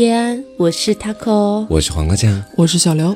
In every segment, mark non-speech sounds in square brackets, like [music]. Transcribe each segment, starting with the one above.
叶安，我是 taco，我是黄瓜酱，我是小刘，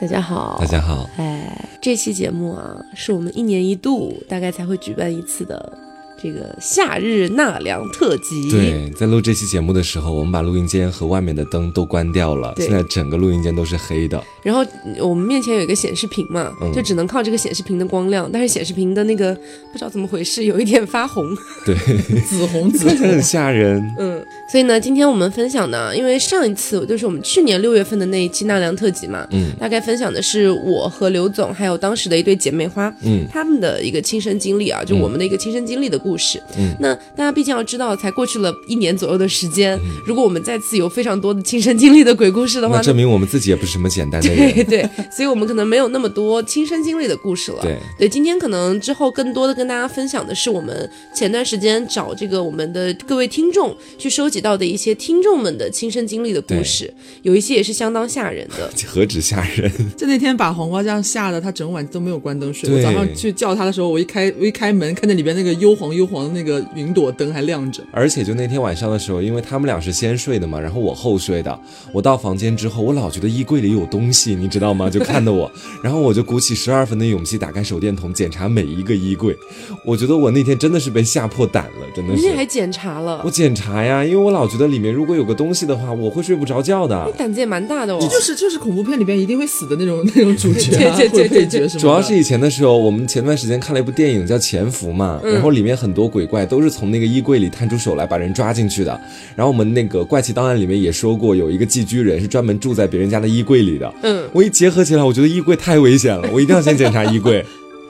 大家好，大家好。哎，这期节目啊，是我们一年一度大概才会举办一次的。这个夏日纳凉特辑。对，在录这期节目的时候，我们把录音间和外面的灯都关掉了，现在整个录音间都是黑的。然后我们面前有一个显示屏嘛，就只能靠这个显示屏的光亮，但是显示屏的那个不知道怎么回事，有一点发红。对，紫红紫，[laughs] 很吓人。嗯，所以呢，今天我们分享呢，因为上一次就是我们去年六月份的那一期纳凉特辑嘛，嗯，大概分享的是我和刘总还有当时的一对姐妹花，嗯，他们的一个亲身经历啊，就我们的一个亲身经历的故。故事，嗯，那大家毕竟要知道，才过去了一年左右的时间，如果我们再次有非常多的亲身经历的鬼故事的话，那证明我们自己也不是什么简单的人，对对，所以我们可能没有那么多亲身经历的故事了。对。对，今天可能之后更多的跟大家分享的是我们前段时间找这个我们的各位听众去收集到的一些听众们的亲身经历的故事，有一些也是相当吓人的。[laughs] 何止吓人？[laughs] 就那天把黄瓜酱吓得他整晚都没有关灯睡。我早上去叫他的时候，我一开我一开门，看见里边那个幽黄幽。黄的那个云朵灯还亮着，而且就那天晚上的时候，因为他们俩是先睡的嘛，然后我后睡的。我到房间之后，我老觉得衣柜里有东西，你知道吗？就看的我，[laughs] 然后我就鼓起十二分的勇气打开手电筒检查每一个衣柜。我觉得我那天真的是被吓破胆了，真的是。你还检查了？我检查呀，因为我老觉得里面如果有个东西的话，我会睡不着觉的。你胆子也蛮大的哦。这就是就是恐怖片里边一定会死的那种那种主角 [laughs] 对对配角是吗？主要是以前的时候，我们前段时间看了一部电影叫《潜伏》嘛，然后里面很多鬼怪都是。从那个衣柜里探出手来把人抓进去的，然后我们那个怪奇档案里面也说过，有一个寄居人是专门住在别人家的衣柜里的。嗯，我一结合起来，我觉得衣柜太危险了，我一定要先检查衣柜。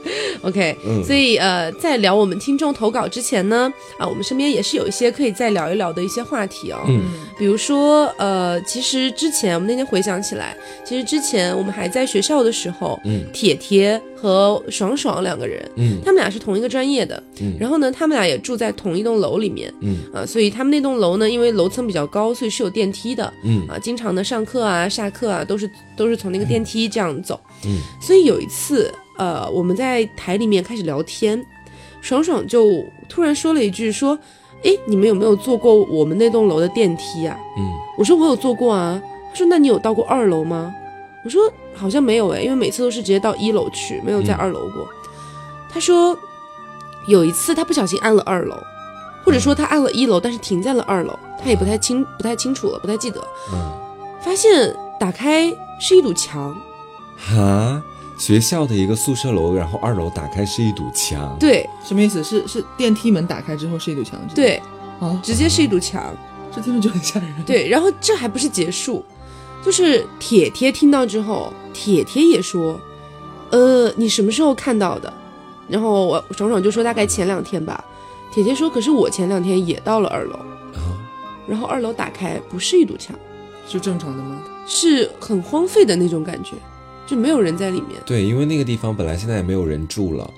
[laughs] OK，所以呃，在聊我们听众投稿之前呢，啊，我们身边也是有一些可以再聊一聊的一些话题哦。嗯，比如说呃，其实之前我们那天回想起来，其实之前我们还在学校的时候，嗯，铁铁和爽爽两个人，嗯，他们俩是同一个专业的，嗯，然后呢，他们俩也住在同一栋楼里面，嗯，啊，所以他们那栋楼呢，因为楼层比较高，所以是有电梯的，嗯，啊，经常的上课啊、下课啊，都是都是从那个电梯这样走，嗯，所以有一次。呃，我们在台里面开始聊天，爽爽就突然说了一句说：“哎，你们有没有坐过我们那栋楼的电梯啊？”嗯，我说我有坐过啊。他说：“那你有到过二楼吗？”我说：“好像没有哎，因为每次都是直接到一楼去，没有在二楼过。”他说：“有一次他不小心按了二楼，或者说他按了一楼，但是停在了二楼，他也不太清不太清楚了，不太记得。嗯，发现打开是一堵墙。哈。学校的一个宿舍楼，然后二楼打开是一堵墙。对，什么意思？是是电梯门打开之后是一堵墙？对，啊，直接是一堵墙，这听着就很吓人。对，然后这还不是结束，就是铁铁听到之后，铁铁也说，呃，你什么时候看到的？然后我爽爽就说大概前两天吧。铁铁说，可是我前两天也到了二楼，然后二楼打开不是一堵墙，是正常的吗？是很荒废的那种感觉。就没有人在里面。对，因为那个地方本来现在也没有人住了，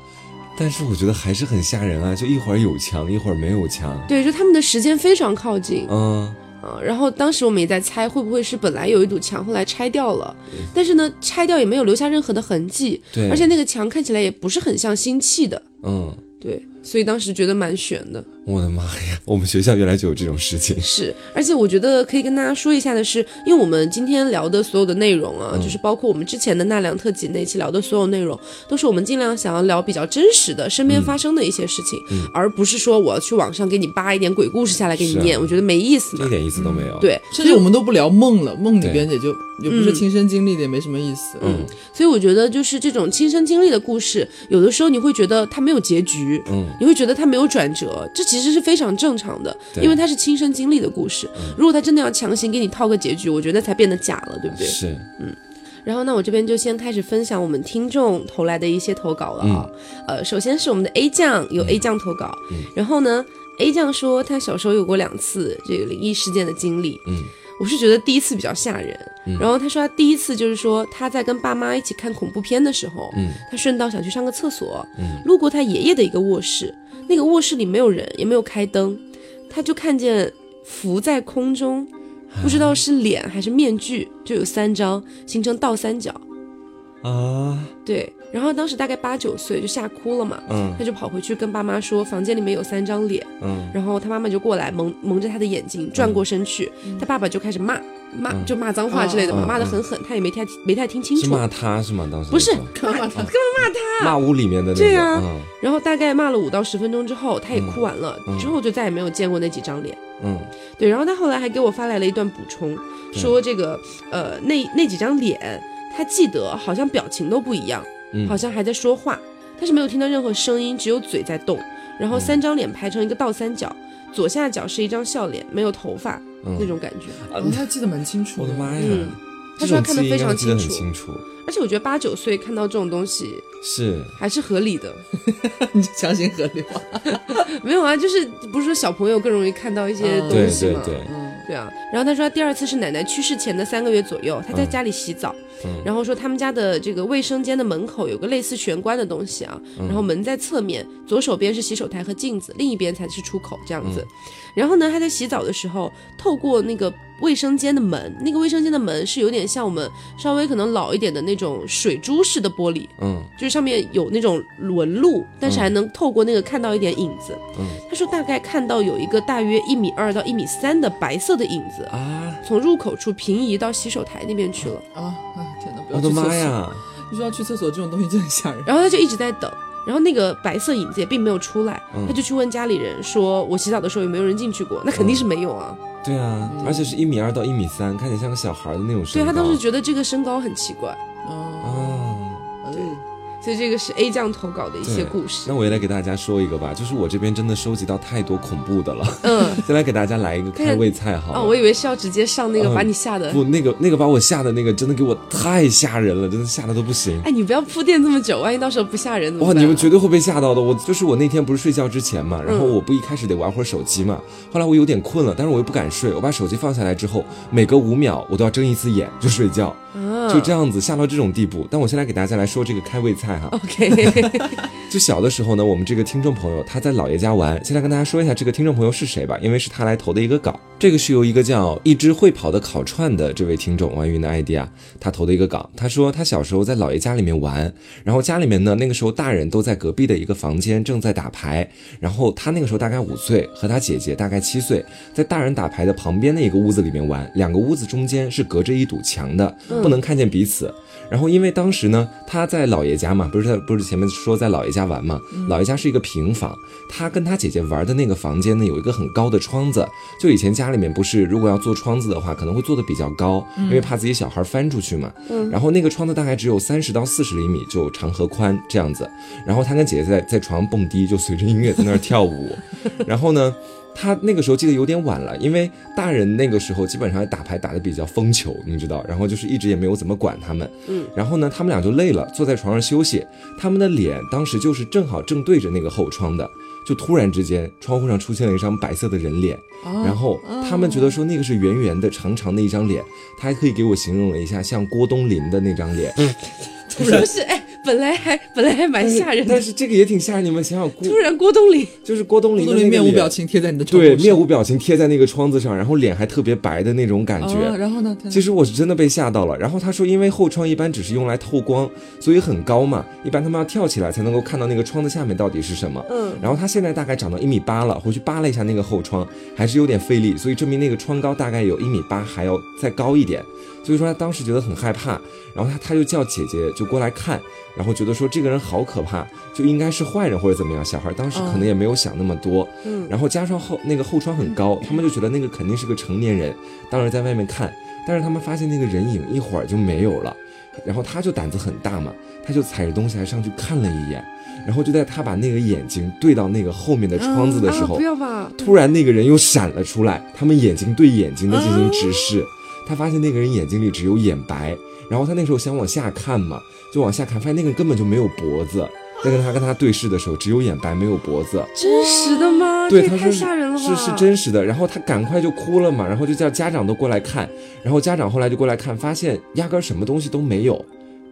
但是我觉得还是很吓人啊！就一会儿有墙，一会儿没有墙。对，就他们的时间非常靠近。嗯嗯，然后当时我们也在猜，会不会是本来有一堵墙，后来拆掉了，但是呢，拆掉也没有留下任何的痕迹。对，而且那个墙看起来也不是很像新砌的。嗯，对，所以当时觉得蛮悬的。我的妈呀！我们学校原来就有这种事情。是，而且我觉得可以跟大家说一下的是，因为我们今天聊的所有的内容啊，就是包括我们之前的纳凉特辑那期聊的所有内容，都是我们尽量想要聊比较真实的身边发生的一些事情，而不是说我要去网上给你扒一点鬼故事下来给你念，我觉得没意思嘛，一点意思都没有。对，甚至我们都不聊梦了，梦里边也就也不是亲身经历的，也没什么意思。嗯，所以我觉得就是这种亲身经历的故事，有的时候你会觉得它没有结局，嗯，你会觉得它没有转折，这其实是非常正。常的，因为他是亲身经历的故事。如果他真的要强行给你套个结局，我觉得才变得假了，对不对？是，嗯。然后那我这边就先开始分享我们听众投来的一些投稿了啊。呃，首先是我们的 A 酱有 A 酱投稿，然后呢，A 酱说他小时候有过两次这个灵异事件的经历。嗯，我是觉得第一次比较吓人。然后他说他第一次就是说他在跟爸妈一起看恐怖片的时候，嗯，他顺道想去上个厕所，嗯，路过他爷爷的一个卧室。那个卧室里没有人，也没有开灯，他就看见浮在空中，不知道是脸还是面具，就有三张，形成倒三角。啊，对。然后当时大概八九岁就吓哭了嘛，嗯。他就跑回去跟爸妈说房间里面有三张脸，嗯。然后他妈妈就过来蒙蒙着他的眼睛转过身去，他爸爸就开始骂骂嗯。就骂脏话之类的嘛，骂的很狠，他也没太没太听清楚。是骂他是吗？当时不是那种 [laughs] 干嘛他？骂屋里面的那个，对啊嗯。然后大概骂了五到十分钟之后，他也哭完了，嗯。之后就再也没有见过那几张脸。嗯。对，然后他后来还给我发来了一段补充，说这个呃那那几张脸，他记得好像表情都不一样，嗯，好像还在说话，但是没有听到任何声音，只有嘴在动。然嗯后三张脸排成一个倒三角，左下角是一张笑脸，没有头发、嗯那种感觉。啊哦，他记得蛮清楚。我的妈呀！嗯他这种说他看得非记忆应该记得常清楚很清楚，而且我觉得八九岁看到这种东西是还是合理的。[laughs] 你就强行合理化。[laughs] 没有啊，就是不是说小朋友更容易看到一些东西吗？对对，嗯，对啊，然后他说他第二次是奶奶去世前的三个月左右，他在家里洗澡，嗯。然后说他们家的这个卫生间的门口有个类似玄关的东西啊，嗯。然后门在侧面，左手边是洗手台和镜子，另一边才是出口这样子。嗯。然后呢，他在洗澡的时候，透过那个卫生间的门，那个卫生间的门是有点像我们稍微可能老一点的那种水珠式的玻璃，嗯就是上面有那种纹路，但是还能透过那个看到一点影子。嗯他说大概看到有一个大约一米二到一米三的白色的影子，啊，从入口处平移到洗手台那边去了。啊，哎天哪，不要我的去厕所！妈呀！你说要去厕所这种东西真的很吓人。然后他就一直在等，然后那个白色影子也并没有出来，嗯他就去问家里人说：“我洗澡的时候有没有人进去过？”那肯定是没有啊。对啊，而且是一米二到一米三，看起来像个小孩的那种身高。对他当时觉得这个身高很奇怪，哦，啊。嗯所以这个是 A 酱投稿的一些故事那。我也来给大家说一个吧，就是我这边真的收集到太多恐怖的了。嗯，[laughs] 先来给大家来一个开胃菜哈。啊。哦，我以为是要直接上那个嗯把你吓的。不，那个那个把我吓的那个真的给我太吓人了，真的吓得都不行。哎，你不要铺垫这么久，万一到时候不吓人怎么哇，办啊？你们绝对会被吓到的。我就是我那天不是睡觉之前嘛，然后嗯我不一开始得玩会儿手机嘛，后来我有点困了，但是我又不敢睡，我把手机放下来之后，每隔五秒我都要睁一次眼就睡觉，啊就这样子吓到这种地步。但我先来给大家来说这个开胃菜哈，OK，[laughs] 就小的时候呢，我们这个听众朋友他在姥爷家玩，现在跟大家说一下这个听众朋友是谁吧，因为是他来投的一个稿。这个是由一个叫一只会跑的烤串的这位听众王云的 ID 啊，他投的一个稿。他说他小时候在姥爷家里面玩，然后家里面呢那个时候大人都在隔壁的一个房间正在打牌，然后他那个时候大概五岁，和他姐姐大概七岁，在大人打牌的旁边的一个屋子里面玩，两个屋子中间是隔着一堵墙的，不能看见彼此。然后因为当时呢，他在姥爷家嘛，不是在不是前面说在姥爷家玩嘛，姥爷家是一个平房，他跟他姐姐玩的那个房间呢有一个很高的窗子，就以前家里面不是如果要做窗子的话，可能会做的比较高，因为怕自己小孩翻出去嘛。嗯然后那个窗子大概只有三十到四十厘米，就长和宽这样子。然后他跟姐姐在在床上蹦迪，就随着音乐在那儿跳舞。[laughs] 然后呢，他那个时候记得有点晚了，因为大人那个时候基本上打牌打得比较疯球，你知道，然后就是一直也没有怎么管他们。嗯，然后呢，他们俩就累了，坐在床上休息。他们的脸当时就是正好正对着那个后窗的，就突然之间窗户上出现了一张白色的人脸。然后他们觉得说那个是圆圆的、长长的一张脸，他还可以给我形容了一下像郭冬临的那张脸。[laughs] 不是，哎，本来还本来还蛮吓人的但，是这个也挺吓人，你们想想，郭突然郭冬临，就是郭冬临郭冬临面无表情贴在你的窗户对，面无表情贴在那个窗子上，然后脸还特别白的那种感觉。哦然后呢？其实我是真的被吓到了。然后他说，因为后窗一般只是用来透光，所以很高嘛，一般他们要跳起来才能够看到那个窗子下面到底是什么。嗯，然后他现在大概长到一米八了，回去扒了一下那个后窗，还是有点费力，所以证明那个窗高大概有一米八，还要再高一点。所以说他当时觉得很害怕，然后他他就叫姐姐就过来看，然后觉得说这个人好可怕，就应该是坏人或者怎么样。小孩当时可能也没有想那么多，嗯。然后加上后那个后窗很高，他们就觉得那个肯定是个成年人，当时在外面看，但是他们发现那个人影一会儿就没有了，然后他就胆子很大嘛，他就踩着东西还上去看了一眼，然后就在他把那个眼睛对到那个后面的窗子的时候，啊不要吧，突然那个人又闪了出来，他们眼睛对眼睛的进行直视，他发现那个人眼睛里只有眼白，然后他那时候想往下看嘛，就往下看，发现那个人根本就没有脖子，在跟他跟他对视的时候，只有眼白没有脖子。真实的吗？对，太他说是吓人了吧！是是真实的。然后他赶快就哭了嘛，然后就叫家长都过来看，然后家长后来就过来看，发现压根什么东西都没有，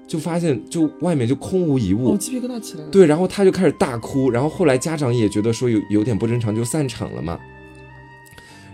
就发现就外面就空无一物。哦，鸡皮疙瘩起来了。对，然后他就开始大哭，然后后来家长也觉得说有有点不正常，就散场了嘛。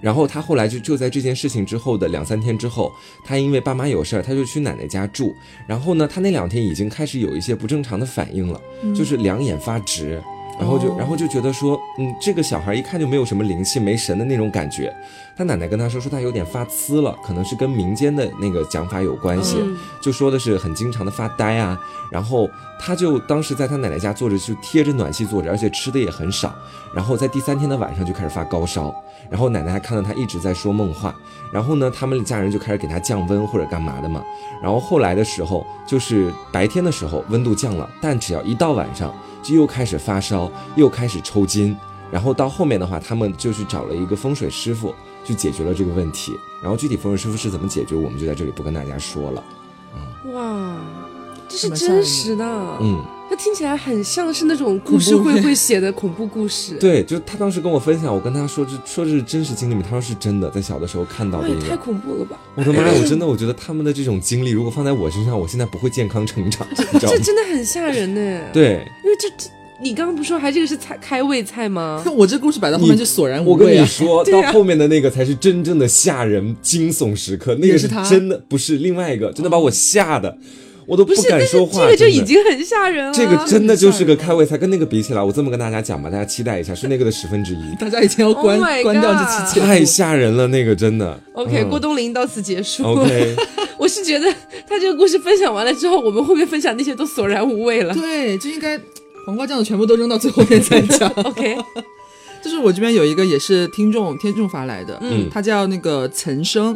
然后他后来就就在这件事情之后的两三天之后，他因为爸妈有事儿，他就去奶奶家住。然后呢，他那两天已经开始有一些不正常的反应了，就是两眼发直。然后就，然后就觉得说，嗯，这个小孩一看就没有什么灵气、没神的那种感觉。他奶奶跟他说，说他有点发呲了，可能是跟民间的那个讲法有关系，就说的是很经常的发呆啊。然后他就当时在他奶奶家坐着，就贴着暖气坐着，而且吃的也很少。然后在第三天的晚上就开始发高烧，然后奶奶还看到他一直在说梦话。然后呢，他们家人就开始给他降温或者干嘛的嘛。然后后来的时候，就是白天的时候温度降了，但只要一到晚上。就又开始发烧，又开始抽筋，然后到后面的话，他们就去找了一个风水师傅，去解决了这个问题。然后具体风水师傅是怎么解决，我们就在这里不跟大家说了。哇，这是真实的，嗯，它听起来很像是那种故事会会写的恐怖故事。对，就他当时跟我分享，我跟他说这说这是真实经历吗？他说是真的，在小的时候看到的。太恐怖了吧！我的妈呀，我真的我觉得他们的这种经历，如果放在我身上，我现在不会健康成长。这真的很吓人呢。[laughs] 对，因为这这。你刚刚不说还这个是菜开胃菜吗？[laughs] 我这故事摆到后面就索然无味啊！我跟你说 [laughs] 到后面的那个才是真正的吓人惊悚时刻，那个是真的不是另外一个，真的把我吓的，我都不敢说话。这个就已经很吓人了。这个真的就是个开胃菜，跟那个比起来，我这么跟大家讲吧，大家期待一下，是那个的十分之一。[laughs] 大家已经要关关掉这期节目，太吓人了，那个真的。OK，郭冬临到此结束。OK，[laughs] 我是觉得他这个故事分享完了之后，我们后面分享那些都索然无味了？对，就应该。黄瓜酱的全部都扔到最后面再讲。[laughs] OK，就是我这边有一个也是听众听众发来的，嗯，他叫那个岑生，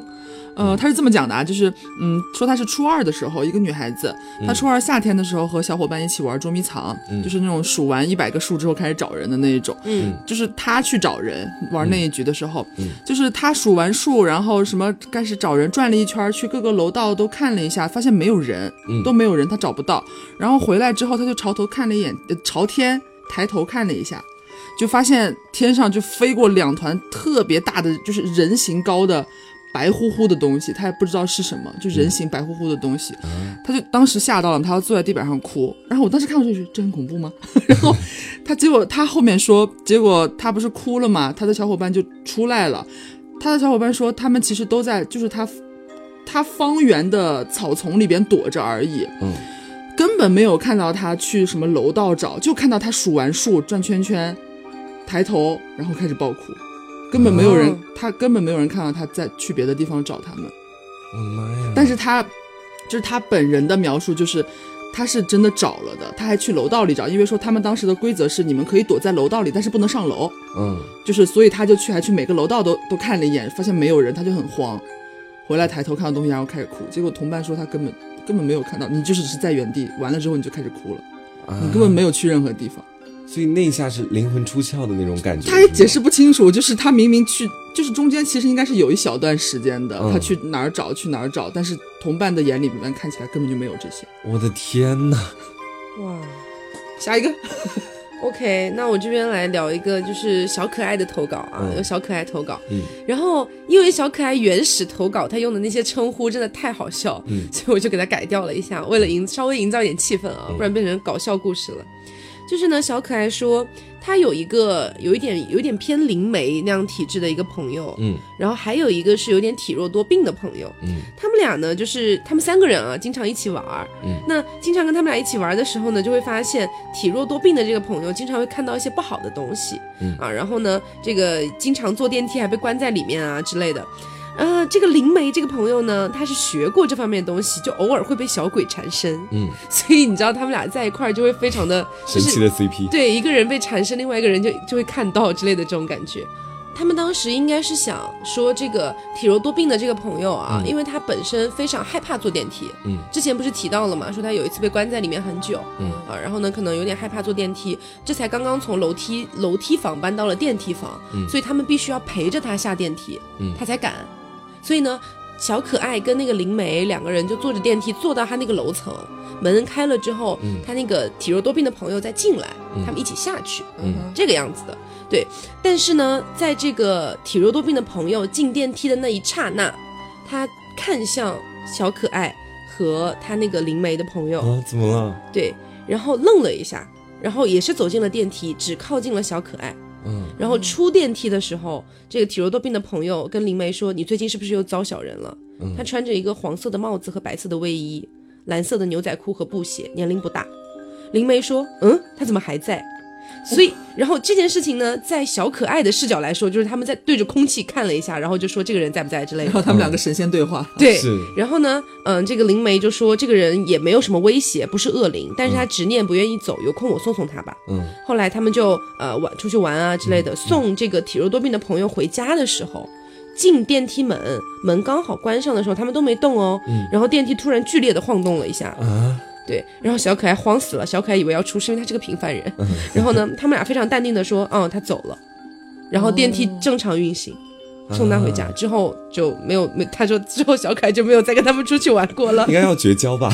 呃，他是这么讲的啊，就是嗯，说他是初二的时候，一个女孩子，她初二夏天的时候和小伙伴一起玩捉迷藏，就是那种数完一百个数之后开始找人的那一种，嗯，就是他去找人玩那一局的时候，嗯，就是他数完数，然后什么开始找人，转了一圈，去各个楼道都看了一下，发现没有人，都没有人，他找不到，然后回来之后，他就朝头看了一眼，朝天抬头看了一下，就发现天上就飞过两团特别大的，就是人形高的。白乎乎的东西，他也不知道是什么，就人形白乎乎的东西，他就当时吓到了，他要坐在地板上哭。然后我当时看过去，这很恐怖吗？[laughs] 然后他结果他后面说，结果他不是哭了嘛？他的小伙伴就出来了，他的小伙伴说，他们其实都在，就是他他方圆的草丛里边躲着而已，嗯，根本没有看到他去什么楼道找，就看到他数完数转圈圈，抬头然后开始爆哭。根本没有人，他根本没有人看到他在去别的地方找他们。我的妈呀！但是他就是他本人的描述，就是他是真的找了的，他还去楼道里找，因为说他们当时的规则是你们可以躲在楼道里，但是不能上楼。嗯，就是所以他就去，还去每个楼道都都看了一眼，发现没有人，他就很慌，回来抬头看到东西，然后开始哭。结果同伴说他根本根本没有看到，你就是只是在原地，完了之后你就开始哭了，你根本没有去任何地方。所以那一下是灵魂出窍的那种感觉。他也解释不清楚，就是他明明去，就是中间其实应该是有一小段时间的，他去哪儿找去哪儿找，但是同伴的眼里面看起来根本就没有这些。我的天哪！哇，下一个。[laughs] OK，那我这边来聊一个就是小可爱的投稿啊，有小可爱投稿。嗯。然后因为小可爱原始投稿，他用的那些称呼真的太好笑，嗯，所以我就给他改掉了一下，为了营稍微营造一点气氛啊，不然变成搞笑故事了。就是呢，小可爱说他有一个有一点有点偏灵媒那样体质的一个朋友，嗯，然后还有一个是有点体弱多病的朋友，嗯，他们俩呢就是他们三个人啊，经常一起玩儿，嗯，那经常跟他们俩一起玩的时候呢，就会发现体弱多病的这个朋友经常会看到一些不好的东西，嗯。啊，然后呢，这个经常坐电梯还被关在里面啊之类的。呃，这个灵媒这个朋友呢，他是学过这方面的东西，就偶尔会被小鬼缠身，嗯，所以你知道他们俩在一块儿就会非常的神奇的 CP，对，一个人被缠身，另外一个人就就会看到之类的这种感觉。他们当时应该是想说，这个体弱多病的这个朋友啊，因为他本身非常害怕坐电梯，嗯，之前不是提到了嘛，说他有一次被关在里面很久，嗯。啊，然后呢，可能有点害怕坐电梯，这才刚刚从楼梯楼梯房搬到了电梯房，嗯，所以他们必须要陪着他下电梯，嗯，他才敢。所以呢，小可爱跟那个灵媒两个人就坐着电梯坐到他那个楼层，门开了之后，他那个体弱多病的朋友再进来，他们一起下去，这个样子的。对，但是呢，在这个体弱多病的朋友进电梯的那一刹那，他看向小可爱和他那个灵媒的朋友啊，怎么了？对，然后愣了一下，然后也是走进了电梯，只靠近了小可爱。嗯，然后出电梯的时候，这个体弱多病的朋友跟灵媒说：“你最近是不是又遭小人了？”嗯，他穿着一个黄色的帽子和白色的卫衣，蓝色的牛仔裤和布鞋，年龄不大。灵媒说：“嗯，他怎么还在？”所以，然后这件事情呢，在小可爱的视角来说，就是他们在对着空气看了一下，然后就说这个人在不在之类的。然后他们两个神仙对话。对。然后呢，嗯，这个灵媒就说这个人也没有什么威胁，不是恶灵，但是他执念不愿意走，有空我送送他吧。嗯。后来他们就呃玩出去玩啊之类的，送这个体弱多病的朋友回家的时候，进电梯门，门刚好关上的时候，他们都没动哦。嗯。然后电梯突然剧烈的晃动了一下。啊。对，然后小可爱慌死了，小可爱以为要出事，因为他是个平凡人。[laughs] 然后呢，他们俩非常淡定的说：“嗯，他走了。”然后电梯正常运行，送他回家之后就没有没，他说之后小可爱就没有再跟他们出去玩过了。应该要绝交吧？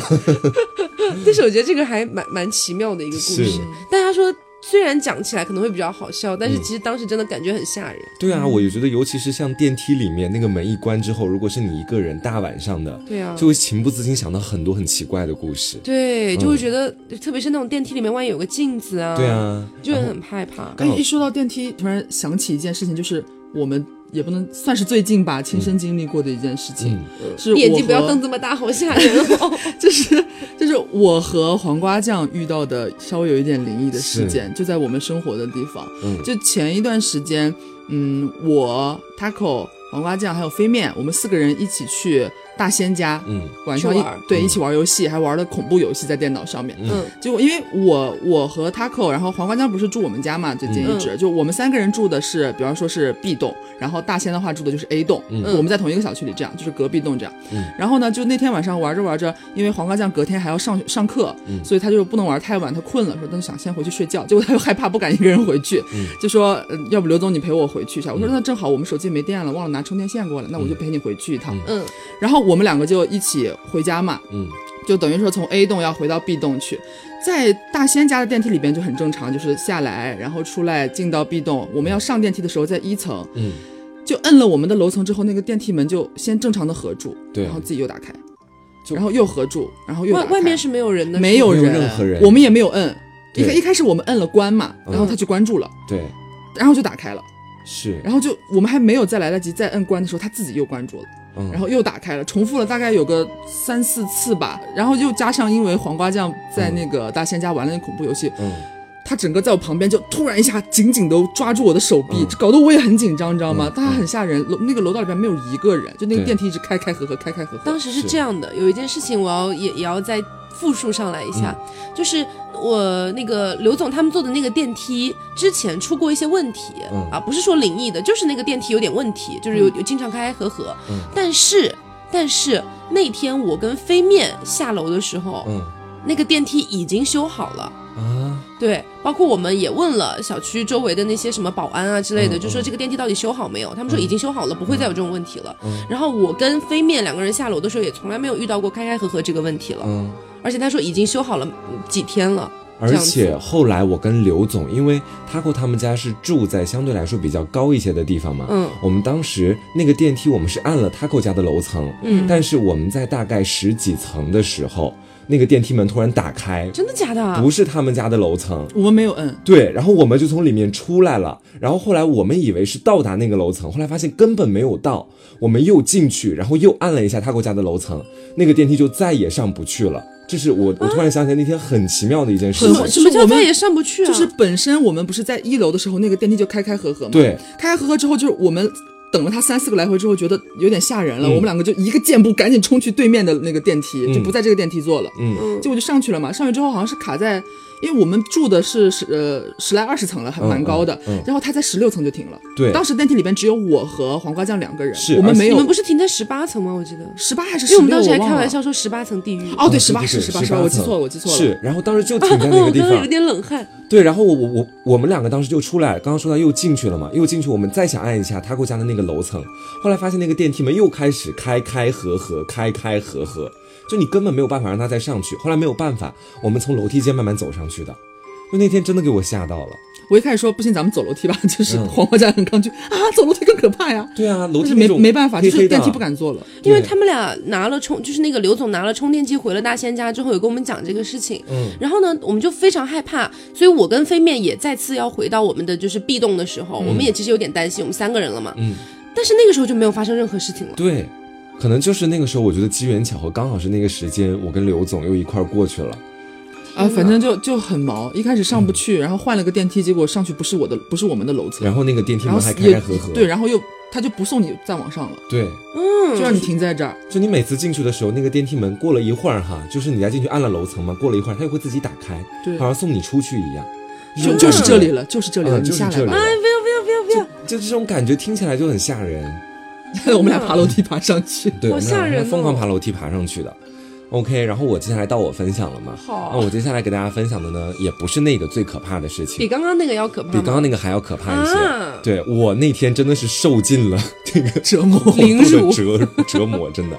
[laughs] 但是我觉得这个还蛮蛮奇妙的一个故事。但他说。虽然讲起来可能会比较好笑，但是其实当时真的感觉很吓人。对啊，我也觉得，尤其是像电梯里面那个门一关之后，如果是你一个人大晚上的，对啊，就会情不自禁想到很多很奇怪的故事。对，就会觉得，特别是那种电梯里面万一有个镜子啊，对啊，就会很害怕。哎，一说到电梯，突然想起一件事情，就是我们。也不能算是最近吧，亲身经历过的一件事情，是眼睛不要瞪这么大，好吓人哦！就 [laughs] 是就是我和黄瓜酱遇到的稍微有一点灵异的事件，就在我们生活的地方。就前一段时间，嗯，我 Taco、黄瓜酱还有飞面，我们四个人一起去。大仙家，嗯，晚上一对一起玩游戏，还玩的恐怖游戏在电脑上面，嗯，结果因为我我和 Taco，然后黄瓜酱不是住我们家嘛，最近一直就我们三个人住的是，比方说是 B 栋，然后大仙的话住的就是 A 栋，嗯，我们在同一个小区里，这样就是隔壁栋这样，嗯，然后呢，就那天晚上玩着玩着，因为黄瓜酱隔天还要上上课，嗯，所以他就不能玩太晚，他困了，说他想先回去睡觉，[laughs] 结果他又害怕不敢一个人回去，嗯，就说要不刘总你陪我回去一下，我说那正好我们手机没电了，忘了拿充电线过来，那我就陪你回去一趟，嗯，然后。我们两个就一起回家嘛，嗯，就等于说从 A 栋要回到 B 栋去，在大仙家的电梯里边就很正常，就是下来然后出来进到 B 栋。我们要上电梯的时候在一层，嗯，就摁了我们的楼层之后，那个电梯门就先正常的合住，对，然后自己又打开，然后又合住，然后又外外面是没有人的，没有人，任何人，我们也没有摁，一开一开始我们摁了关嘛，然后他就关住了，对，然后就打开了，是，然后就我们还没有再来得及再摁关的时候，他自己又关住了。然后又打开了，重复了大概有个三四次吧，然后又加上因为黄瓜酱在那个大仙家玩了那恐怖游戏，嗯，他整个在我旁边就突然一下紧紧的抓住我的手臂，搞得我也很紧张，你知道吗？他很吓人，楼那个楼道里边没有一个人，就那个电梯一直开开合合开开合合。当时是这样的，有一件事情我要也也要再复述上来一下，就是。我那个刘总他们坐的那个电梯之前出过一些问题啊，不是说灵异的，就是那个电梯有点问题，就是有有经常开开合合。但是但是那天我跟飞面下楼的时候，那个电梯已经修好了啊。对，包括我们也问了小区周围的那些什么保安啊之类的，就说这个电梯到底修好没有？他们说已经修好了，不会再有这种问题了。然后我跟飞面两个人下楼的时候，也从来没有遇到过开开合合这个问题了。而且他说已经修好了几天了，而且后来我跟刘总，因为 Taco 他们家是住在相对来说比较高一些的地方嘛，嗯，我们当时那个电梯我们是按了 Taco 家的楼层，嗯，但是我们在大概十几层的时候，那个电梯门突然打开，真的假的？不是他们家的楼层，我们没有摁，对，然后我们就从里面出来了，然后后来我们以为是到达那个楼层，后来发现根本没有到，我们又进去，然后又按了一下 Taco 家的楼层，那个电梯就再也上不去了。这是我，我突然想起来那天很奇妙的一件事情。什么叫再也上不去啊？就是本身我们不是在一楼的时候，那个电梯就开开合合嘛。对，开开合合之后，就是我们等了他三四个来回之后，觉得有点吓人了。我们两个就一个箭步赶紧冲去对面的那个电梯，就不在这个电梯坐了。嗯，结果就上去了嘛。上去之后好像是卡在。因为我们住的是十呃十来二十层了，还蛮高的。然后他在十六层就停了。对，当时电梯里边只有我和黄瓜酱两个人，是我们没有。你们不是停在十八层吗？我记得十八还是十六？因为我们当时还开玩笑说十八层地狱。哦，对，十八是十八，十八，我记错了，我记错了。是，然后当时就停在那个地方。有点冷汗。对，然后我我我我们两个当时就出来，刚刚说到又进去了嘛，又进去，我们再想按一下他给我家的那个楼层，后来发现那个电梯门又开始开开合合，开开合合，就你根本没有办法让他再上去。后来没有办法，我们从楼梯间慢慢走上去的。就那天真的给我吓到了。我一开始说不行，咱们走楼梯吧，[laughs] 就是黄花家很抗拒啊，走楼梯更可怕呀。对啊，楼梯没没办法，就是电梯不敢坐了，因为他们俩拿了充，就是那个刘总拿了充电器回了大仙家之后，有跟我们讲这个事情。嗯，然后呢，我们就非常害怕，所以我跟飞面也再次要回到我们的就是 B 栋的时候，我们也其实有点担心，我们三个人了嘛。嗯，但是那个时候就没有发生任何事情了。对，可能就是那个时候，我觉得机缘巧合，刚好是那个时间，我跟刘总又一块过去了。啊，反正就就很毛，一开始上不去，然后换了个电梯，结果上去不是我的，不是我们的楼层。然后那个电梯门还开开合合。对，然后又他就不送你再往上了。对，嗯，就让你停在这儿。就你每次进去的时候，那个电梯门过了一会儿哈，就是你再进去按了楼层嘛，过了一会儿它又会自己打开，对，好像送你出去一样。就就是这里了，就是这里了，你下来吧。哎，不要不要不要不要！就这种感觉听起来就很吓人。[laughs] 我们俩爬楼梯爬上去，对，好吓人，疯狂爬楼梯爬上去的。OK，然后我接下来到我分享了嘛？好，那我接下来给大家分享的呢，也不是那个最可怕的事情，比刚刚那个要可怕，比刚刚那个还要可怕一些。对我那天真的是受尽了这个折磨，[laughs] 凌辱。折折磨，真的。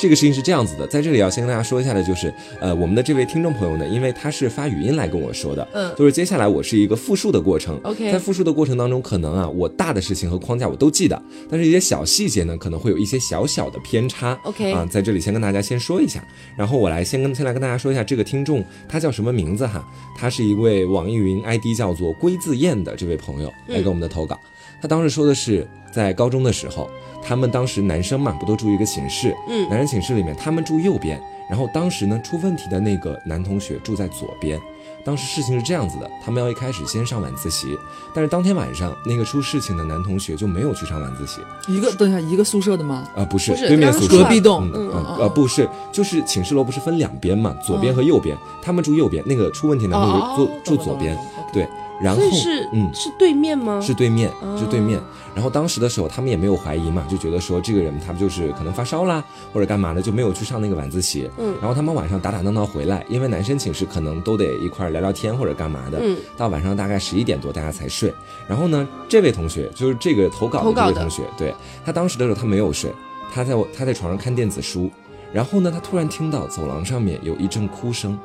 这个事情是这样子的，在这里要先跟大家说一下的，就是呃，我们的这位听众朋友呢，因为他是发语音来跟我说的，嗯，就是接下来我是一个复述的过程，OK，在复述的过程当中，可能啊，我大的事情和框架我都记得，但是一些小细节呢，可能会有一些小小的偏差，OK，啊，在这里先跟大家先说一下，然后我来先跟先来跟大家说一下这个听众他叫什么名字哈，他是一位网易云 ID 叫做龟字燕的这位朋友来给我们的投稿，他当时说的是在高中的时候。他们当时男生嘛，不都住一个寝室？嗯，男生寝室里面，他们住右边，然后当时呢出问题的那个男同学住在左边。当时事情是这样子的，他们要一开始先上晚自习，但是当天晚上那个出事情的男同学就没有去上晚自习。一个等一下，一个宿舍的吗？啊，不是，不是对面宿舍隔壁栋。嗯嗯呃，不是，就是寝室楼不是分两边嘛，左边和右边，他们住右边，那个出问题男同学住住左边，对。然后是嗯是对面吗？是对面，是对面。然后当时的时候，他们也没有怀疑嘛，就觉得说这个人他不就是可能发烧啦，或者干嘛的，就没有去上那个晚自习。嗯。然后他们晚上打打闹闹回来，因为男生寝室可能都得一块聊聊天或者干嘛的。嗯。到晚上大概十一点多，大家才睡。然后呢，这位同学就是这个投稿的这位同学，对他当时的时候他没有睡，他在他在床上看电子书。然后呢，他突然听到走廊上面有一阵哭声。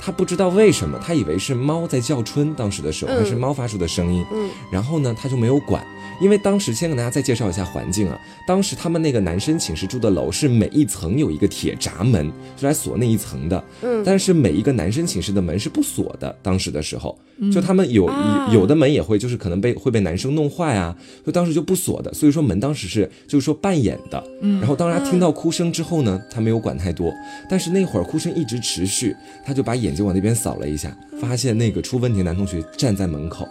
他不知道为什么，他以为是猫在叫春，当时的时候还是猫发出的声音。嗯，然后呢，他就没有管，因为当时先跟大家再介绍一下环境啊。当时他们那个男生寝室住的楼是每一层有一个铁闸门，是来锁那一层的。嗯，但是每一个男生寝室的门是不锁的。当时的时候，就他们有有的门也会就是可能被会被男生弄坏啊，就当时就不锁的。所以说门当时是就是说半掩的。嗯，然后当他听到哭声之后呢，他没有管太多，但是那会儿哭声一直持续，他就把眼。眼睛往那边扫了一下，发现那个出问题的男同学站在门口，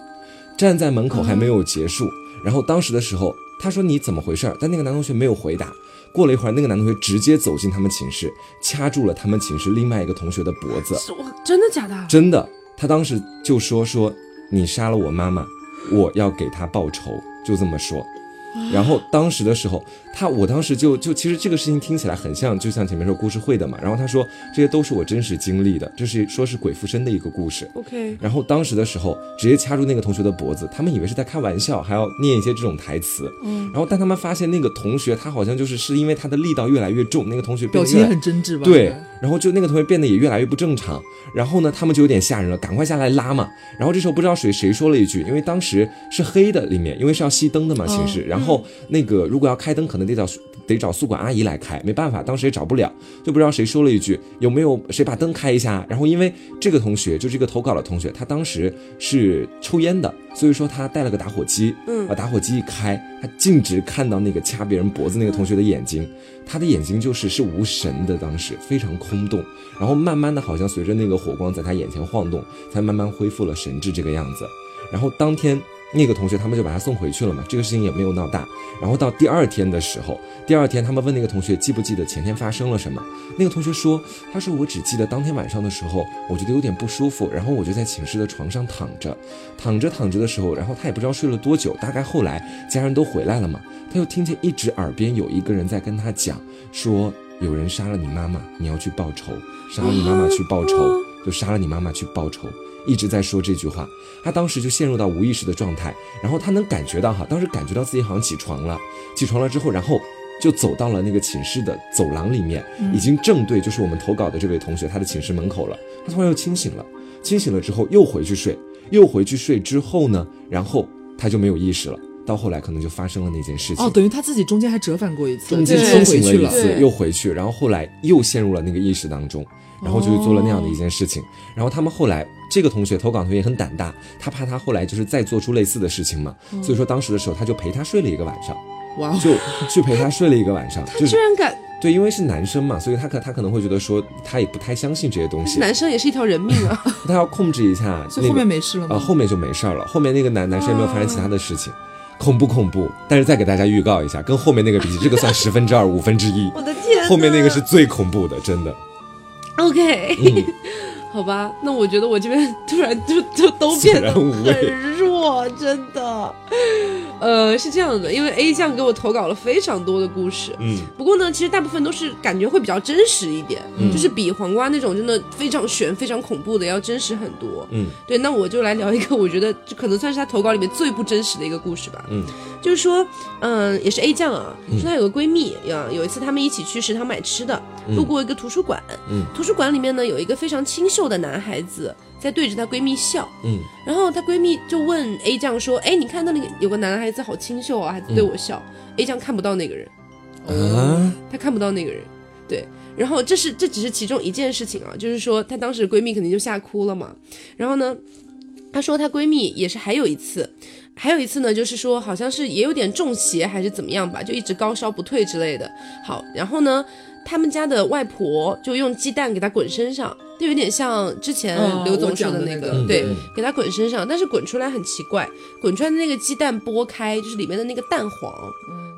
站在门口还没有结束。然后当时的时候，他说你怎么回事？但那个男同学没有回答。过了一会儿，那个男同学直接走进他们寝室，掐住了他们寝室另外一个同学的脖子。真的假的？真的。他当时就说说你杀了我妈妈，我要给他报仇，就这么说。然后当时的时候，他我当时就就其实这个事情听起来很像，就像前面说故事会的嘛。然后他说这些都是我真实经历的，这是说是鬼附身的一个故事。OK。然后当时的时候直接掐住那个同学的脖子，他们以为是在开玩笑，还要念一些这种台词。嗯。然后但他们发现那个同学他好像就是是因为他的力道越来越重，那个同学表情也很真挚吧？对。然后就那个同学变得也越来越不正常。然后呢，他们就有点吓人了，赶快下来拉嘛。然后这时候不知道谁谁说了一句，因为当时是黑的里面，因为是要熄灯的嘛寝室。然后那个。如果要开灯，可能得找得找宿管阿姨来开，没办法，当时也找不了，就不知道谁说了一句，有没有谁把灯开一下？然后因为这个同学就是一个投稿的同学，他当时是抽烟的，所以说他带了个打火机，嗯，把打火机一开，他径直看到那个掐别人脖子那个同学的眼睛，他的眼睛就是是无神的，当时非常空洞，然后慢慢的好像随着那个火光在他眼前晃动，才慢慢恢复了神智这个样子，然后当天。那个同学他们就把他送回去了嘛，这个事情也没有闹大。然后到第二天的时候，第二天他们问那个同学记不记得前天发生了什么？那个同学说，他说我只记得当天晚上的时候，我觉得有点不舒服，然后我就在寝室的床上躺着，躺着躺着的时候，然后他也不知道睡了多久，大概后来家人都回来了嘛，他又听见一直耳边有一个人在跟他讲，说有人杀了你妈妈，你要去报仇，杀了你妈妈去报仇，就杀了你妈妈去报仇。一直在说这句话，他当时就陷入到无意识的状态，然后他能感觉到哈，当时感觉到自己好像起床了，起床了之后，然后就走到了那个寝室的走廊里面，已经正对就是我们投稿的这位同学他的寝室门口了。他突然又清醒了，清醒了之后又回去睡，又回去睡之后呢，然后他就没有意识了。到后来可能就发生了那件事情哦，等于他自己中间还折返过一次，中间清醒了一次，又回去，然后后来又陷入了那个意识当中，然后就去做了那样的一件事情。然后他们后来这个同学投稿同学也很胆大，他怕他后来就是再做出类似的事情嘛，所以说当时的时候他就陪他睡了一个晚上，哇，就去陪他睡了一个晚上，[laughs] 他居然敢。对，因为是男生嘛，所以他可他可能会觉得说，他也不太相信这些东西。男生也是一条人命啊，[laughs] 他要控制一下。[laughs] 所以后面没事了吗？啊，后面就没事了。后面那个男男生也没有发生其他的事情，恐不恐怖？但是再给大家预告一下，跟后面那个比，这个算十分之二、五分之一。我的天，后面那个是最恐怖的，真的。OK，[laughs] 好吧，那我觉得我这边突然就就都变得很弱，真的。呃，是这样的，因为 A 酱给我投稿了非常多的故事，嗯，不过呢，其实大部分都是感觉会比较真实一点，嗯，就是比黄瓜那种真的非常悬、非常恐怖的要真实很多，嗯，对，那我就来聊一个我觉得就可能算是他投稿里面最不真实的一个故事吧，嗯，就是说，嗯，也是 A 酱啊，说她有个闺蜜呀，有一次她们一起去食堂买吃的，路过一个图书馆，嗯，图书馆里面呢有一个非常清秀的男孩子。在对着她闺蜜笑，嗯，然后她闺蜜就问 A 酱说：“哎，你看那里有个男孩子好清秀啊，还对我笑。”A 酱看不到那个人，啊，她看不到那个人，对。然后这是这只是其中一件事情啊，就是说她当时闺蜜肯定就吓哭了嘛。然后呢，她说她闺蜜也是还有一次，还有一次呢，就是说好像是也有点中邪还是怎么样吧，就一直高烧不退之类的。好，然后呢，他们家的外婆就用鸡蛋给他滚身上。就有点像之前刘总说的那个，对，给他滚身上，但是滚出来很奇怪，滚出来的那个鸡蛋剥开，就是里面的那个蛋黄，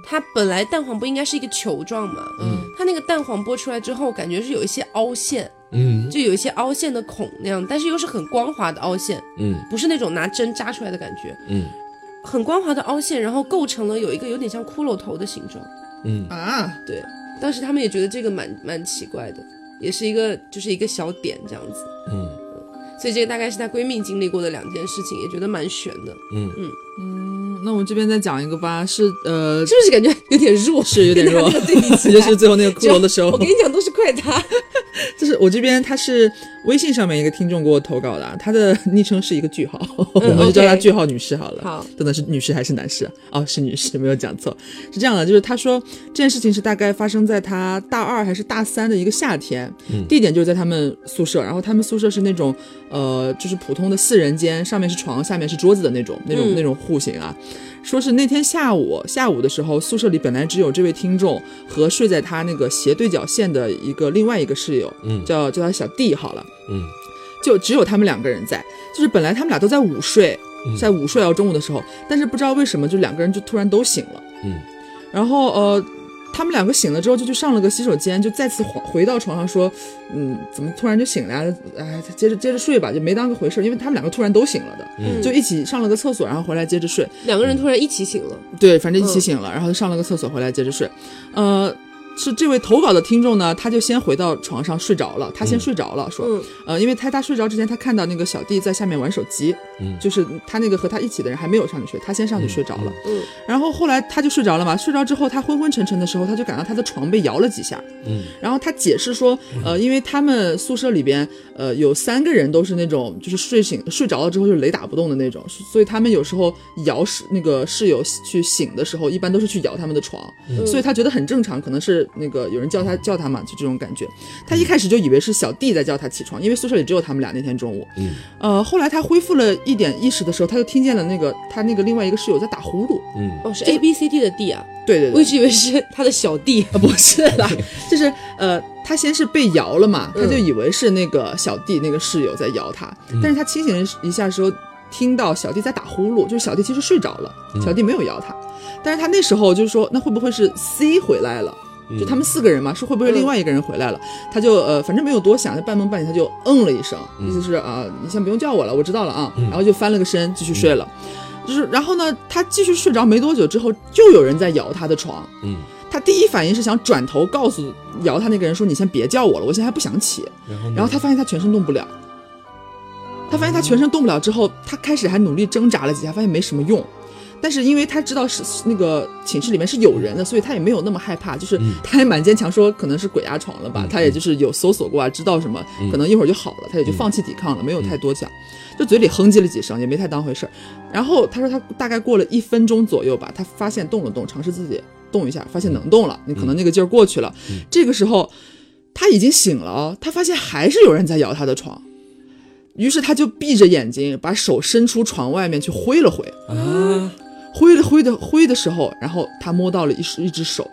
它本来蛋黄不应该是一个球状嘛，嗯，它那个蛋黄剥出来之后，感觉是有一些凹陷，嗯，就有一些凹陷的孔那样，但是又是很光滑的凹陷，嗯，不是那种拿针扎出来的感觉，嗯，很光滑的凹陷，然后构成了有一个有点像骷髅头的形状，嗯。啊，对，当时他们也觉得这个蛮蛮奇怪的。也是一个，就是一个小点这样子，嗯，所以这个大概是她闺蜜经历过的两件事情，也觉得蛮悬的，嗯。嗯。嗯。那我们这边再讲一个吧，是呃，[laughs] 是不是感觉有点弱？是有点弱，[laughs] 对比起 [laughs] 就是最后那个骷髅的时候，我跟你讲都是怪他。就是我这边他是微信上面一个听众给我投稿的，他的昵称是一个句号，我们就叫他句号女士好了。好，等等是女士还是男士？哦，是女士，没有讲错。是这样的，就是他说这件事情是大概发生在他大二还是大三的一个夏天，地点就是在他们宿舍，然后他们宿舍是那种呃，就是普通的四人间，上面是床，下面是桌子的那种那种那种户型啊。说是那天下午下午的时候，宿舍里本来只有这位听众和睡在他那个斜对角线的一个另外一个室友，嗯，叫叫他小弟好了，嗯，就只有他们两个人在，就是本来他们俩都在午睡，在午睡到中午的时候，但是不知道为什么就两个人就突然都醒了，嗯，然后呃。他们两个醒了之后就去上了个洗手间，就再次回回到床上说，嗯，怎么突然就醒了呀？哎，接着接着睡吧，就没当个回事，因为他们两个突然都醒了的，就一起上了个厕所，然后回来接着睡。两个人突然一起醒了，对，反正一起醒了，然后就上了个厕所，回来接着睡。呃。是这位投稿的听众呢，他就先回到床上睡着了。他先睡着了，说，呃，因为他他睡着之前，他看到那个小弟在下面玩手机，嗯，就是他那个和他一起的人还没有上去睡，他先上去睡着了，嗯，然后后来他就睡着了嘛。睡着之后，他昏昏沉沉的时候，他就感到他的床被摇了几下，嗯，然后他解释说，呃，因为他们宿舍里边，呃，有三个人都是那种就是睡醒睡着了之后就雷打不动的那种，所以他们有时候摇室那个室友去醒的时候，一般都是去摇他们的床，所以他觉得很正常，可能是。那个有人叫他叫他嘛，就这种感觉。他一开始就以为是小弟在叫他起床，因为宿舍里只有他们俩那天中午。嗯，呃，后来他恢复了一点意识的时候，他就听见了那个他那个另外一个室友在打呼噜。嗯，哦，是 A B C D 的 D 啊？对对对，我一直以为是他的小弟啊，不是啦，[laughs] 就是呃，他先是被摇了嘛，他就以为是那个小弟那个室友在摇他，但是他清醒一下的时候，听到小弟在打呼噜，就是小弟其实睡着了，小弟没有摇他。但是他那时候就是说，那会不会是 C 回来了？就他们四个人嘛，是会不会另外一个人回来了？他就呃，反正没有多想，就半梦半醒，他就嗯了一声，意思是啊，你先不用叫我了，我知道了啊。然后就翻了个身，继续睡了。就是然后呢，他继续睡着没多久之后，就有人在摇他的床。嗯，他第一反应是想转头告诉摇他那个人说：“你先别叫我了，我现在还不想起。”然后他发现他全身动不了。他发现他全身动不了之后，他开始还努力挣扎了几下，发现没什么用。但是因为他知道是那个寝室里面是有人的，所以他也没有那么害怕，就是他还蛮坚强，说可能是鬼压床了吧，他也就是有搜索过啊，知道什么，可能一会儿就好了，他也就放弃抵抗了，没有太多讲，就嘴里哼唧了几声，也没太当回事儿。然后他说他大概过了一分钟左右吧，他发现动了动，尝试自己动一下，发现能动了，你可能那个劲儿过去了。这个时候他已经醒了，他发现还是有人在摇他的床。于是他就闭着眼睛，把手伸出床外面去挥了挥。啊，挥了挥的挥的时候，然后他摸到了一一只手，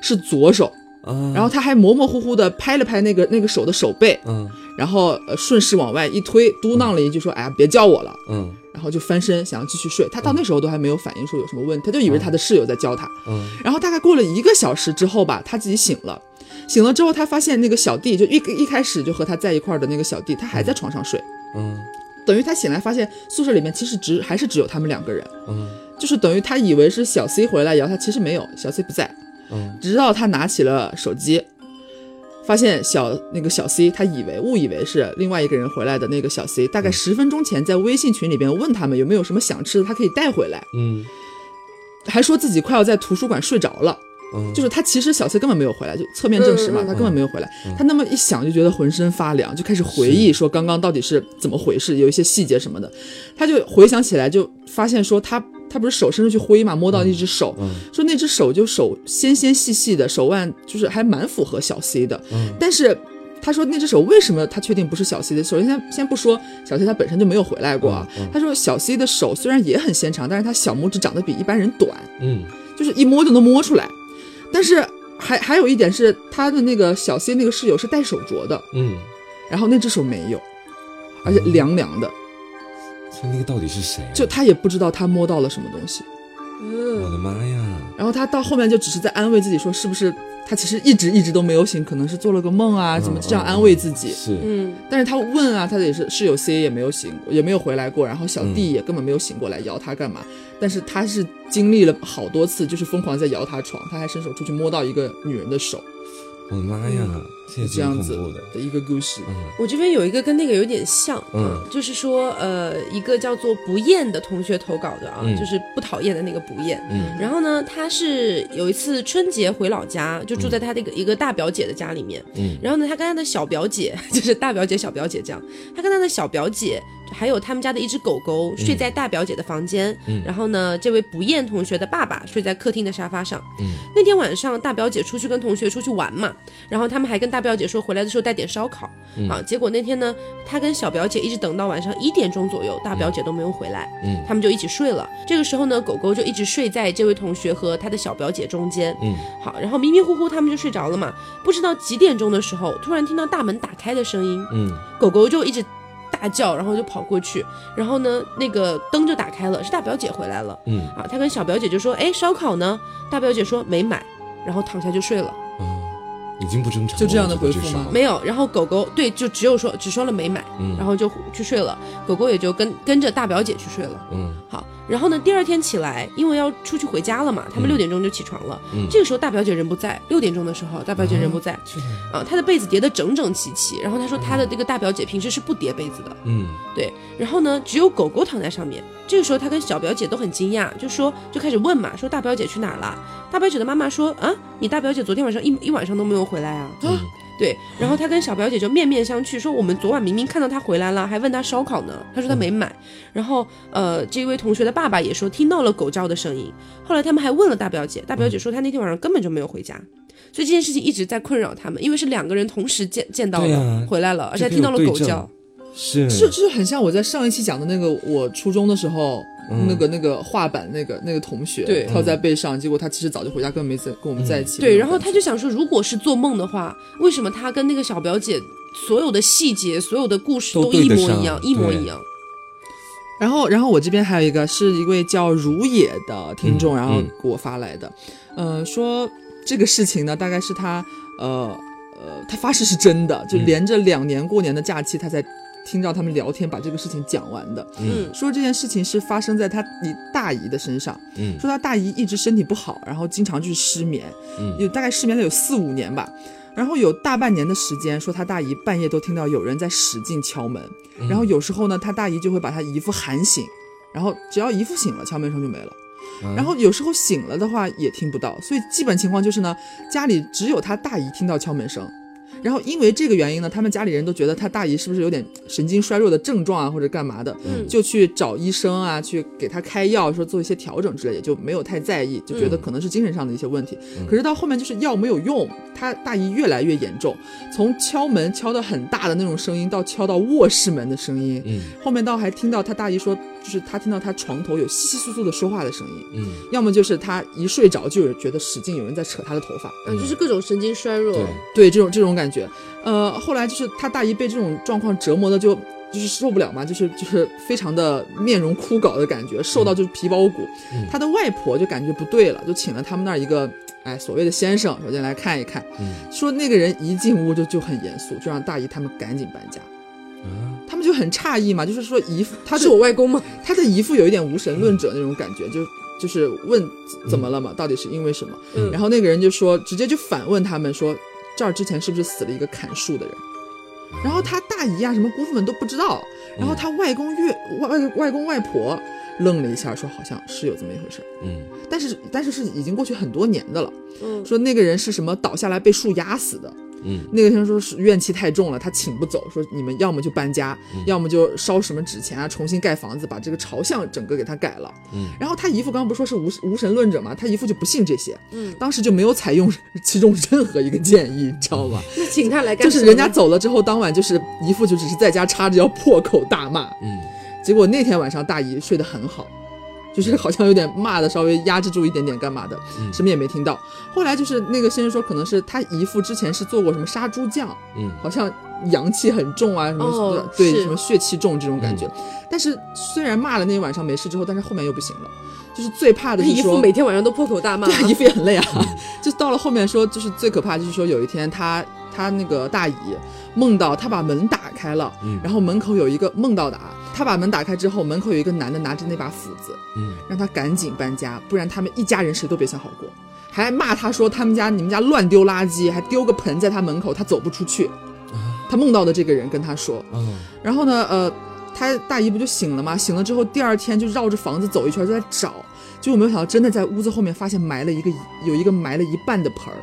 是左手啊，然后他还模模糊糊的拍了拍那个那个手的手背，嗯，然后呃顺势往外一推，嘟囔了一句说：“哎呀，别叫我了。”嗯，然后就翻身想要继续睡。他到那时候都还没有反应说有什么问题，他就以为他的室友在教他。嗯，然后大概过了一个小时之后吧，他自己醒了。醒了之后，他发现那个小弟就一一开始就和他在一块儿的那个小弟，他还在床上睡。嗯，等于他醒来发现宿舍里面其实只还是只有他们两个人。嗯，就是等于他以为是小 C 回来摇他，其实没有，小 C 不在。嗯，直到他拿起了手机，发现小那个小 C，他以为误以为是另外一个人回来的那个小 C，大概十分钟前在微信群里边问他们有没有什么想吃的，他可以带回来。嗯，还说自己快要在图书馆睡着了。就是他其实小 C 根本没有回来，就侧面证实嘛，他根本没有回来。他那么一想就觉得浑身发凉，就开始回忆说刚刚到底是怎么回事，有一些细节什么的，他就回想起来，就发现说他他不是手伸出去挥嘛，摸到那只手，说那只手就手纤纤细细的，手腕就是还蛮符合小 C 的。但是他说那只手为什么他确定不是小 C 的？首先先先不说小 C 他本身就没有回来过啊。他说小 C 的手虽然也很纤长，但是他小拇指长得比一般人短，嗯，就是一摸就能摸出来。但是还还有一点是，他的那个小 C 那个室友是戴手镯的，嗯，然后那只手没有，而且凉凉的。所以那个到底是谁？就他也不知道他摸到了什么东西。嗯我的妈呀！然后他到后面就只是在安慰自己说，是不是他其实一直一直都没有醒，可能是做了个梦啊？怎么这样安慰自己？是，嗯。但是他问啊，他也是室友 C 也没有醒，也没有回来过，然后小弟也根本没有醒过来摇他干嘛？但是他是经历了好多次，就是疯狂在摇他床，他还伸手出去摸到一个女人的手。我的妈呀！这样子的一个故事，我这边有一个跟那个有点像，嗯，就是说，呃，一个叫做不厌的同学投稿的啊，就是不讨厌的那个不厌，嗯，然后呢，他是有一次春节回老家，就住在他那个一个大表姐的家里面，嗯，然后呢，他跟他的小表姐，[laughs] 就是大表姐小表姐这样，他跟他的小表姐。还有他们家的一只狗狗睡在大表姐的房间，嗯然后呢，这位不厌同学的爸爸睡在客厅的沙发上。嗯那天晚上大表姐出去跟同学出去玩嘛，然后他们还跟大表姐说回来的时候带点烧烤啊。结果那天呢，他跟小表姐一直等到晚上一点钟左右，大表姐都没有回来，嗯他们就一起睡了。这个时候呢，狗狗就一直睡在这位同学和他的小表姐中间。嗯，好，然后迷迷糊糊他们就睡着了嘛，不知道几点钟的时候，突然听到大门打开的声音。嗯，狗狗就一直。大叫，然后就跑过去，然后呢，那个灯就打开了，是大表姐回来了。嗯，啊，他跟小表姐就说：“哎，烧烤呢？”大表姐说：“没买。”然后躺下就睡了。已经不正常，就这样的回复吗？没有，然后狗狗对，就只有说只说了没买，然后就去睡了。狗狗也就跟跟着大表姐去睡了。嗯，好，然后呢，第二天起来，因为要出去回家了嘛，他们六点钟就起床了。嗯，这个时候大表姐人不在，六点钟的时候大表姐人不在，啊，她的被子叠得整整齐齐。然后她说她的这个大表姐平时是不叠被子的。嗯，对。然后呢，只有狗狗躺在上面。这个时候她跟小表姐都很惊讶，就说就开始问嘛，说大表姐去哪儿了？大表姐的妈妈说啊，你大表姐昨天晚上一一晚上都没有。回来啊，对，然后他跟小表姐就面面相觑，说我们昨晚明明看到他回来了，还问他烧烤呢，他说他没买。然后呃，这位同学的爸爸也说听到了狗叫的声音。后来他们还问了大表姐，大表姐说她那天晚上根本就没有回家，所以这件事情一直在困扰他们，因为是两个人同时见见到了回来了，而且还听到了狗叫。是，是，就是很像我在上一期讲的那个，我初中的时候，那个那个画板那个那个同学，对，套在背上，结果他其实早就回家，根本没在跟我们在一起。对，然后他就想说，如果是做梦的话，为什么他跟那个小表姐所有的细节、所有的故事都一模一样，一模一样？然后，然后我这边还有一个是一位叫如野的听众，然后给我发来的，嗯，说这个事情呢，大概是他，呃呃，他发誓是真的，就连着两年过年的假期，他在。听到他们聊天，把这个事情讲完的。嗯，说这件事情是发生在他你大姨的身上。嗯，说他大姨一直身体不好，然后经常就是失眠。嗯，有大概失眠了有四五年吧。然后有大半年的时间，说他大姨半夜都听到有人在使劲敲门。然后有时候呢，他大姨就会把他姨夫喊醒，然后只要姨父醒了，敲门声就没了。然后有时候醒了的话也听不到，所以基本情况就是呢，家里只有他大姨听到敲门声。然后因为这个原因呢，他们家里人都觉得他大姨是不是有点神经衰弱的症状啊，或者干嘛的，就去找医生啊，去给他开药，说做一些调整之类，也就没有太在意，就觉得可能是精神上的一些问题。可是到后面就是药没有用，他大姨越来越严重，从敲门敲的很大的那种声音，到敲到卧室门的声音，后面到还听到他大姨说，就是他听到他床头有窸窸窣窣的说话的声音，嗯，要么就是他一睡着就有觉得使劲有人在扯他的头发，嗯，就是各种神经衰弱，对。这种这种感觉。呃，后来就是他大姨被这种状况折磨的就就是受不了嘛，就是就是非常的面容枯槁的感觉，瘦到就是皮包骨。他的外婆就感觉不对了，就请了他们那儿一个哎所谓的先生，首先来看一看，嗯。说那个人一进屋就就很严肃，就让大姨他们赶紧搬家。他们就很诧异嘛，就是说姨父他是我外公吗？[laughs] 他的姨父有一点无神论者那种感觉，就就是问怎么了嘛，到底是因为什么？然后那个人就说，直接就反问他们说。这儿之前是不是死了一个砍树的人？然后他大姨啊，什么姑父们都不知道。然后他外公岳外外外公外婆愣了一下，说好像是有这么一回事。嗯，但是但是是已经过去很多年的了。嗯，说那个人是什么倒下来被树压死的。嗯，那个先生说是怨气太重了，他请不走，说你们要么就搬家，要么就烧什么纸钱啊，重新盖房子，把这个朝向整个给他改了。嗯，然后他姨父刚刚不是说是无无神论者嘛，他姨父就不信这些。嗯，当时就没有采用其中任何一个建议，你知道吗？[laughs] 那请他来干就是人家走了之后，当晚就是姨父就只是在家插着腰破口大骂。嗯，结果那天晚上大姨睡得很好。就是好像有点骂的稍微压制住一点点，干嘛的，什么也没听到。后来就是那个先生说，可能是他姨父之前是做过什么杀猪匠，嗯，好像阳气很重啊，什么对什么血气重这种感觉。但是虽然骂了那一晚上没事之后，但是后面又不行了。就是最怕的是姨父每天晚上都破口大骂，对，姨父也很累啊。[laughs] 就到了后面说，就是最可怕就是说有一天他他那个大姨梦到他把门打开了，然后门口有一个梦到的啊。他把门打开之后，门口有一个男的拿着那把斧子，嗯，让他赶紧搬家，不然他们一家人谁都别想好过。还骂他说他们家你们家乱丢垃圾，还丢个盆在他门口，他走不出去。他梦到的这个人跟他说，嗯，然后呢，呃，他大姨不就醒了吗？醒了之后，第二天就绕着房子走一圈，就在找，结果没有想到真的在屋子后面发现埋了一个有一个埋了一半的盆儿。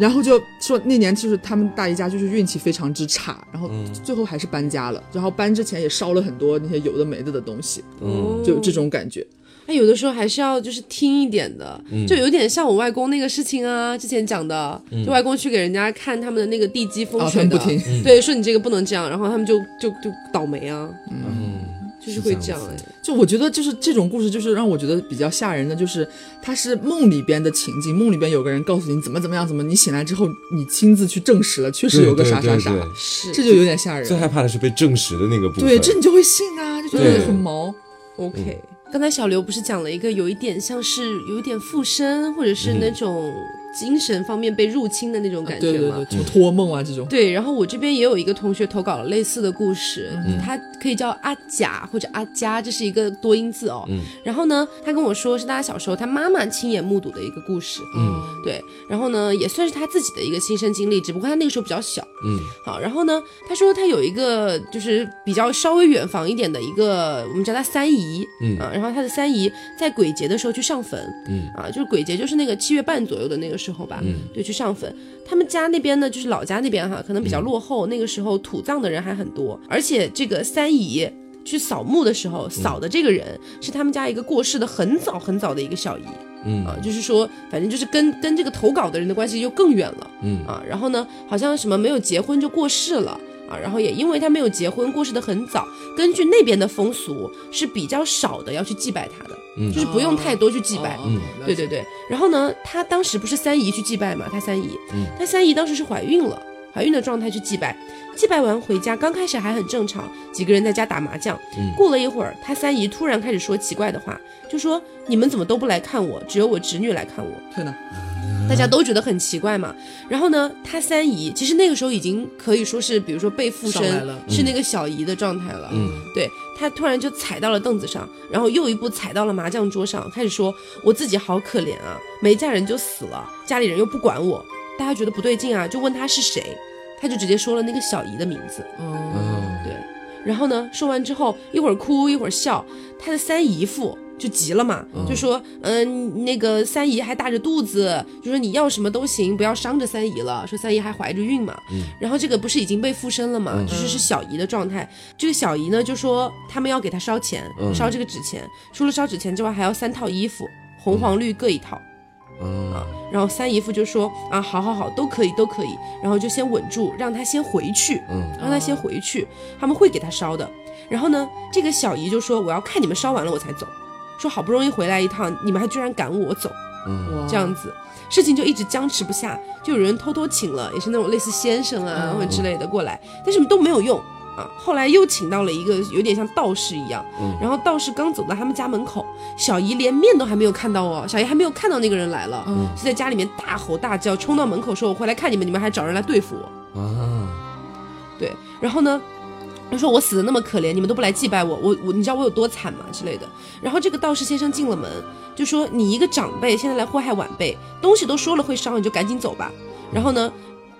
然后就说那年就是他们大姨家就是运气非常之差，然后最后还是搬家了。然后搬之前也烧了很多那些有的没的的东西，嗯，就这种感觉。那有的时候还是要就是听一点的，就有点像我外公那个事情啊，之前讲的，就外公去给人家看他们的那个地基风水的，对，说你这个不能这样，然后他们就就就倒霉啊，嗯。就是会这样哎，就我觉得就是这种故事，就是让我觉得比较吓人的，就是它是梦里边的情景，梦里边有个人告诉你怎么怎么样，怎么你醒来之后你亲自去证实了，确实有个啥啥啥，是这就有点吓人。最害怕的是被证实的那个部分，对，这你就会信啊，就觉得很毛。OK，刚才小刘不是讲了一个有一点像是有一点附身，或者是那种。精神方面被入侵的那种感觉吗？对对对，托梦啊这种。对，然后我这边也有一个同学投稿了类似的故事，他可以叫阿甲或者阿佳，这是一个多音字哦。嗯。然后呢，他跟我说是他小时候他妈妈亲眼目睹的一个故事。嗯。对，然后呢，也算是他自己的一个亲身经历，只不过他那个时候比较小。嗯。好，然后呢，他说他有一个就是比较稍微远房一点的一个，我们叫他三姨。嗯。啊，然后他的三姨在鬼节的时候去上坟。嗯。啊，就是鬼节，就是那个七月半左右的那个。时候吧，嗯，对，去上坟。他们家那边呢，就是老家那边哈，可能比较落后。那个时候土葬的人还很多，而且这个三姨去扫墓的时候，扫的这个人是他们家一个过世的很早很早的一个小姨，嗯啊，就是说，反正就是跟跟这个投稿的人的关系就更远了，嗯啊，然后呢，好像什么没有结婚就过世了。啊，然后也因为他没有结婚，过世的很早。根据那边的风俗是比较少的要去祭拜他的，嗯，就是不用太多去祭拜，嗯，对对对。然后呢，他当时不是三姨去祭拜嘛，他三姨，嗯，他三姨当时是怀孕了，怀孕的状态去祭拜，祭拜完回家，刚开始还很正常，几个人在家打麻将，嗯，过了一会儿，他三姨突然开始说奇怪的话，就说你们怎么都不来看我，只有我侄女来看我，天哪！大家都觉得很奇怪嘛，然后呢，他三姨其实那个时候已经可以说是，比如说被附身，是那个小姨的状态了。嗯，对他突然就踩到了凳子上，然后又一步踩到了麻将桌上，开始说我自己好可怜啊，没嫁人就死了，家里人又不管我，大家觉得不对劲啊，就问他是谁，他就直接说了那个小姨的名字。嗯，对。然后呢，说完之后一会儿哭一会儿笑，他的三姨父。就急了嘛，就说，嗯，那个三姨还大着肚子，就说你要什么都行，不要伤着三姨了。说三姨还怀着孕嘛，然后这个不是已经被附身了嘛，就是是小姨的状态。这个小姨呢就说他们要给她烧钱，烧这个纸钱，除了烧纸钱之外，还要三套衣服，红黄绿各一套。啊，然后三姨夫就说啊，好好好，都可以都可以，然后就先稳住，让他先回去，嗯，让他先回去，他们会给他烧的。然后呢，这个小姨就说我要看你们烧完了我才走。说好不容易回来一趟，你们还居然赶我走，这样子，事情就一直僵持不下，就有人偷偷请了，也是那种类似先生啊或者之类的过来，但是都没有用啊。后来又请到了一个有点像道士一样，然后道士刚走到他们家门口，小姨连面都还没有看到哦，小姨还没有看到那个人来了，就在家里面大吼大叫，冲到门口说：“我回来看你们，你们还找人来对付我啊！”对，然后呢？他说我死的那么可怜，你们都不来祭拜我，我我你知道我有多惨吗之类的。然后这个道士先生进了门，就说你一个长辈现在来祸害晚辈，东西都说了会烧，你就赶紧走吧。然后呢，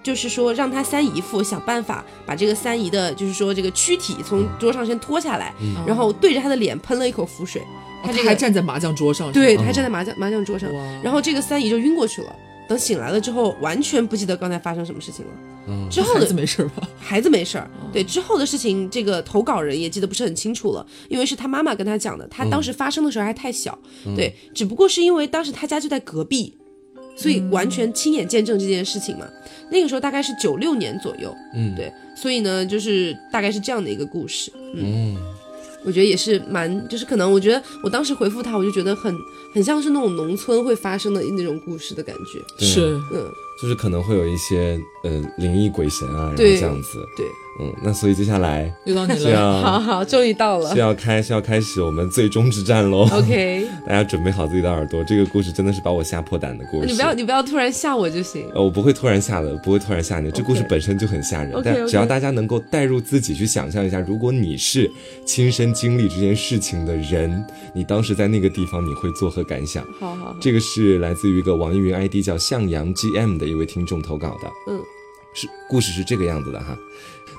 就是说让他三姨父想办法把这个三姨的，就是说这个躯体从桌上先拖下来，然后对着他的脸喷了一口符水。他还站在麻将桌上，对，他还站在麻将麻将桌上，然后这个三姨就晕过去了。等醒来了之后，完全不记得刚才发生什么事情了。嗯，之后的孩子没事吧？[laughs] 孩子没事儿。对，之后的事情，这个投稿人也记得不是很清楚了，因为是他妈妈跟他讲的。他当时发生的时候还太小，对，只不过是因为当时他家就在隔壁，所以完全亲眼见证这件事情嘛。那个时候大概是九六年左右，嗯，对，所以呢，就是大概是这样的一个故事，嗯。我觉得也是蛮，就是可能，我觉得我当时回复他，我就觉得很很像是那种农村会发生的那种故事的感觉，是，嗯，就是可能会有一些呃灵异鬼神啊，然后这样子，对。嗯，那所以接下来又到你了，[laughs] 好好，终于到了，是要开是要开始我们最终之战喽。OK，[laughs] 大家准备好自己的耳朵，这个故事真的是把我吓破胆的故事。你不要你不要突然吓我就行。呃，我不会突然吓的，不会突然吓你。这故事本身就很吓人，但只要大家能够带入自己去想象一下，如果你是亲身经历这件事情的人，你当时在那个地方你会作何感想？好好，这个是来自于一个网易云 ID 叫向阳 GM 的一位听众投稿的。嗯，是故事是这个样子的哈。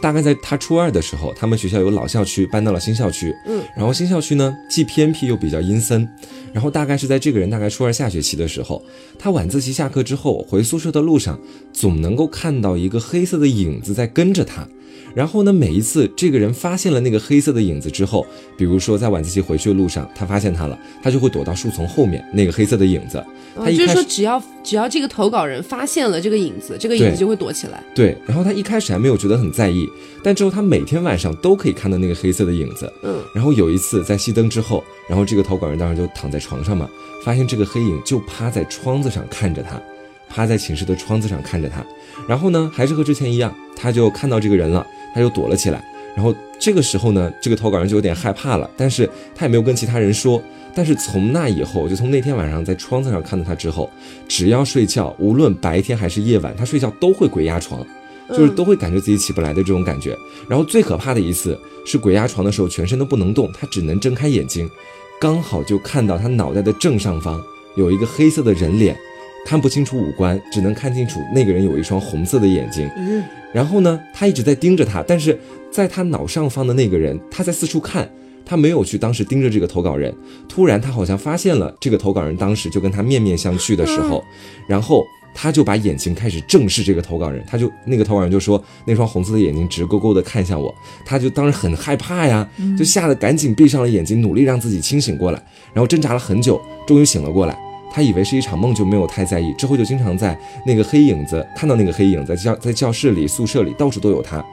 大概在他初二的时候，他们学校有老校区搬到了新校区，嗯，然后新校区呢既偏僻又比较阴森，然后大概是在这个人大概初二下学期的时候，他晚自习下课之后回宿舍的路上，总能够看到一个黑色的影子在跟着他。然后呢，每一次这个人发现了那个黑色的影子之后，比如说在晚自习回去的路上，他发现他了，他就会躲到树丛后面那个黑色的影子。他就是说，只要只要这个投稿人发现了这个影子，这个影子就会躲起来。对。然后他一开始还没有觉得很在意，但之后他每天晚上都可以看到那个黑色的影子。嗯。然后有一次在熄灯之后，然后这个投稿人当时就躺在床上嘛，发现这个黑影就趴在窗子上看着他，趴在寝室的窗子上看着他。然后呢，还是和之前一样，他就看到这个人了。他就躲了起来，然后这个时候呢，这个投稿人就有点害怕了，但是他也没有跟其他人说。但是从那以后，就从那天晚上在窗子上看到他之后，只要睡觉，无论白天还是夜晚，他睡觉都会鬼压床，就是都会感觉自己起不来的这种感觉。然后最可怕的一次是鬼压床的时候，全身都不能动，他只能睁开眼睛，刚好就看到他脑袋的正上方有一个黑色的人脸。看不清楚五官，只能看清楚那个人有一双红色的眼睛。嗯，然后呢，他一直在盯着他，但是在他脑上方的那个人，他在四处看，他没有去当时盯着这个投稿人。突然，他好像发现了这个投稿人当时就跟他面面相觑的时候，然后他就把眼睛开始正视这个投稿人，他就那个投稿人就说那双红色的眼睛直勾勾的看向我，他就当时很害怕呀，就吓得赶紧闭上了眼睛，努力让自己清醒过来，然后挣扎了很久，终于醒了过来。他以为是一场梦，就没有太在意。之后就经常在那个黑影子看到那个黑影，在教在教室里、宿舍里到处都有他。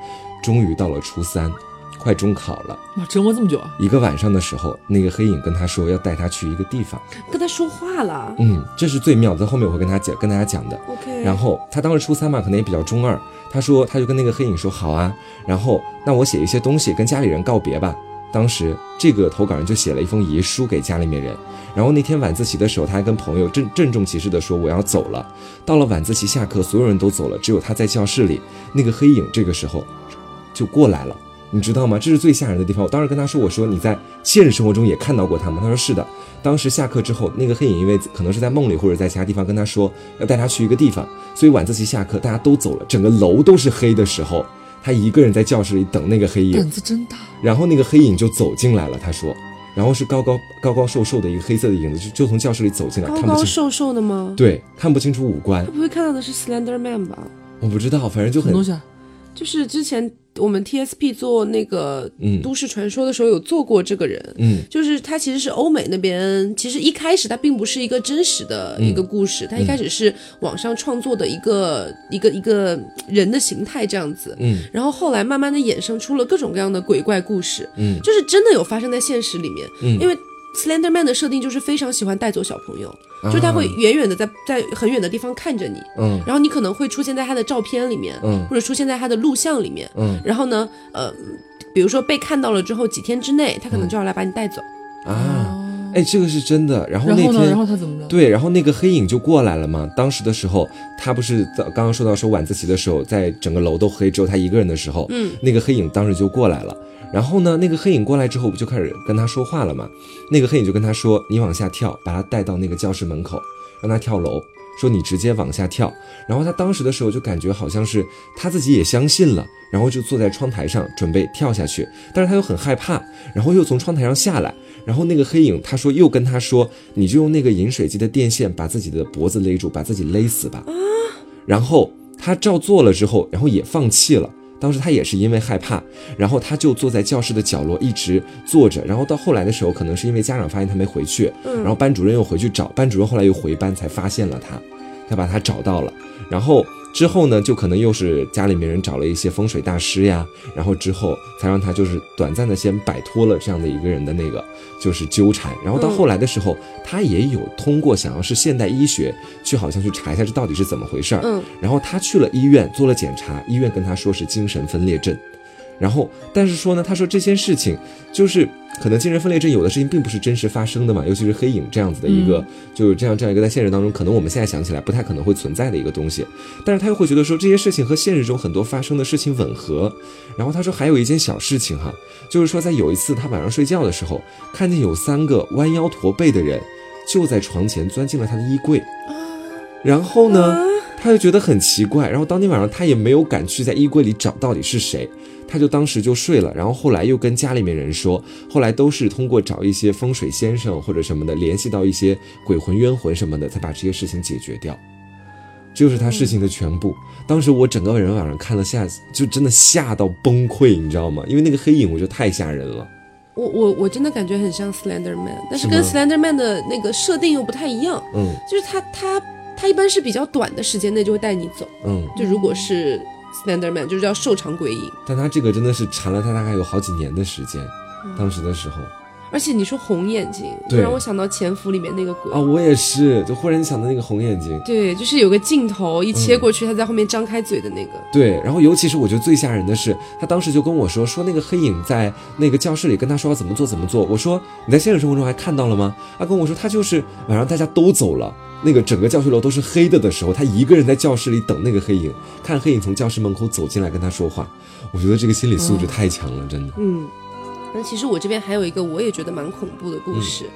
终于到了初三，快中考了，哇，折磨这么久啊！一个晚上的时候，那个黑影跟他说要带他去一个地方，跟他说话了。嗯，这是最妙的，后面我会跟他讲，跟大家讲的。OK。然后他当时初三嘛，可能也比较中二。他说他就跟那个黑影说好啊，然后那我写一些东西跟家里人告别吧。当时这个投稿人就写了一封遗书给家里面人，然后那天晚自习的时候，他还跟朋友郑郑重其事的说我要走了。到了晚自习下课，所有人都走了，只有他在教室里。那个黑影这个时候就过来了，你知道吗？这是最吓人的地方。我当时跟他说，我说你在现实生活中也看到过他吗？他说是的。当时下课之后，那个黑影因为可能是在梦里或者在其他地方跟他说要带他去一个地方，所以晚自习下课大家都走了，整个楼都是黑的时候。他一个人在教室里等那个黑影，胆子真大。然后那个黑影就走进来了，他说，然后是高高高高瘦瘦的一个黑色的影子，就就从教室里走进来，高高瘦瘦的吗？对，看不清楚五官。他不会看到的是 Slender Man 吧？我不知道，反正就很。就是之前。我们 TSP 做那个都市传说的时候有做过这个人，嗯，就是他其实是欧美那边，其实一开始他并不是一个真实的一个故事，他一开始是网上创作的一个一个一个人的形态这样子，嗯，然后后来慢慢的衍生出了各种各样的鬼怪故事，嗯，就是真的有发生在现实里面，嗯，因为。Slender Man 的设定就是非常喜欢带走小朋友，就他会远远的在在很远的地方看着你，嗯，然后你可能会出现在他的照片里面，嗯，或者出现在他的录像里面，嗯，然后呢，呃，比如说被看到了之后，几天之内他可能就要来把你带走，啊，哎，这个是真的。然后那天，然后他怎么了？对，然后那个黑影就过来了嘛。当时的时候，他不是刚刚说到说晚自习的时候，在整个楼都黑，只有他一个人的时候，嗯，那个黑影当时就过来了。然后呢，那个黑影过来之后，不就开始跟他说话了吗？那个黑影就跟他说：“你往下跳，把他带到那个教室门口，让他跳楼。说你直接往下跳。”然后他当时的时候就感觉好像是他自己也相信了，然后就坐在窗台上准备跳下去，但是他又很害怕，然后又从窗台上下来。然后那个黑影他说又跟他说：“你就用那个饮水机的电线把自己的脖子勒住，把自己勒死吧。”然后他照做了之后，然后也放弃了。当时他也是因为害怕，然后他就坐在教室的角落一直坐着，然后到后来的时候，可能是因为家长发现他没回去，然后班主任又回去找，班主任后来又回班才发现了他，他把他找到了，然后。之后呢，就可能又是家里面人找了一些风水大师呀，然后之后才让他就是短暂的先摆脱了这样的一个人的那个就是纠缠，然后到后来的时候，他也有通过想要是现代医学去好像去查一下这到底是怎么回事儿，嗯，然后他去了医院做了检查，医院跟他说是精神分裂症。然后，但是说呢，他说这些事情就是可能精神分裂症有的事情并不是真实发生的嘛，尤其是黑影这样子的一个，就是这样这样一个在现实当中，可能我们现在想起来不太可能会存在的一个东西。但是他又会觉得说这些事情和现实中很多发生的事情吻合。然后他说还有一件小事情哈，就是说在有一次他晚上睡觉的时候，看见有三个弯腰驼背的人就在床前钻进了他的衣柜，然后呢，他就觉得很奇怪。然后当天晚上他也没有敢去在衣柜里找到底是谁。他就当时就睡了，然后后来又跟家里面人说，后来都是通过找一些风水先生或者什么的联系到一些鬼魂冤魂什么的，才把这些事情解决掉。这就是他事情的全部。当时我整个人晚上看了下，就真的吓到崩溃，你知道吗？因为那个黑影，我觉得太吓人了。我我我真的感觉很像 Slender Man，但是跟 Slender Man 的那个设定又不太一样。嗯，就是他他他一般是比较短的时间内就会带你走。嗯，就如果是。Slenderman 就是叫瘦长鬼影，但他这个真的是缠了他大概有好几年的时间，当时的时候。而且你说红眼睛，就，让我想到《潜伏》里面那个鬼啊，我也是，就忽然想到那个红眼睛。对，就是有个镜头一切过去，他在后面张开嘴的那个。对，然后尤其是我觉得最吓人的是，他当时就跟我说，说那个黑影在那个教室里跟他说要怎么做怎么做。我说你在现实生活中还看到了吗？他跟我说他就是晚上大家都走了，那个整个教学楼都是黑的的时候，他一个人在教室里等那个黑影，看黑影从教室门口走进来跟他说话。我觉得这个心理素质太强了，真的。嗯。那其实我这边还有一个我也觉得蛮恐怖的故事，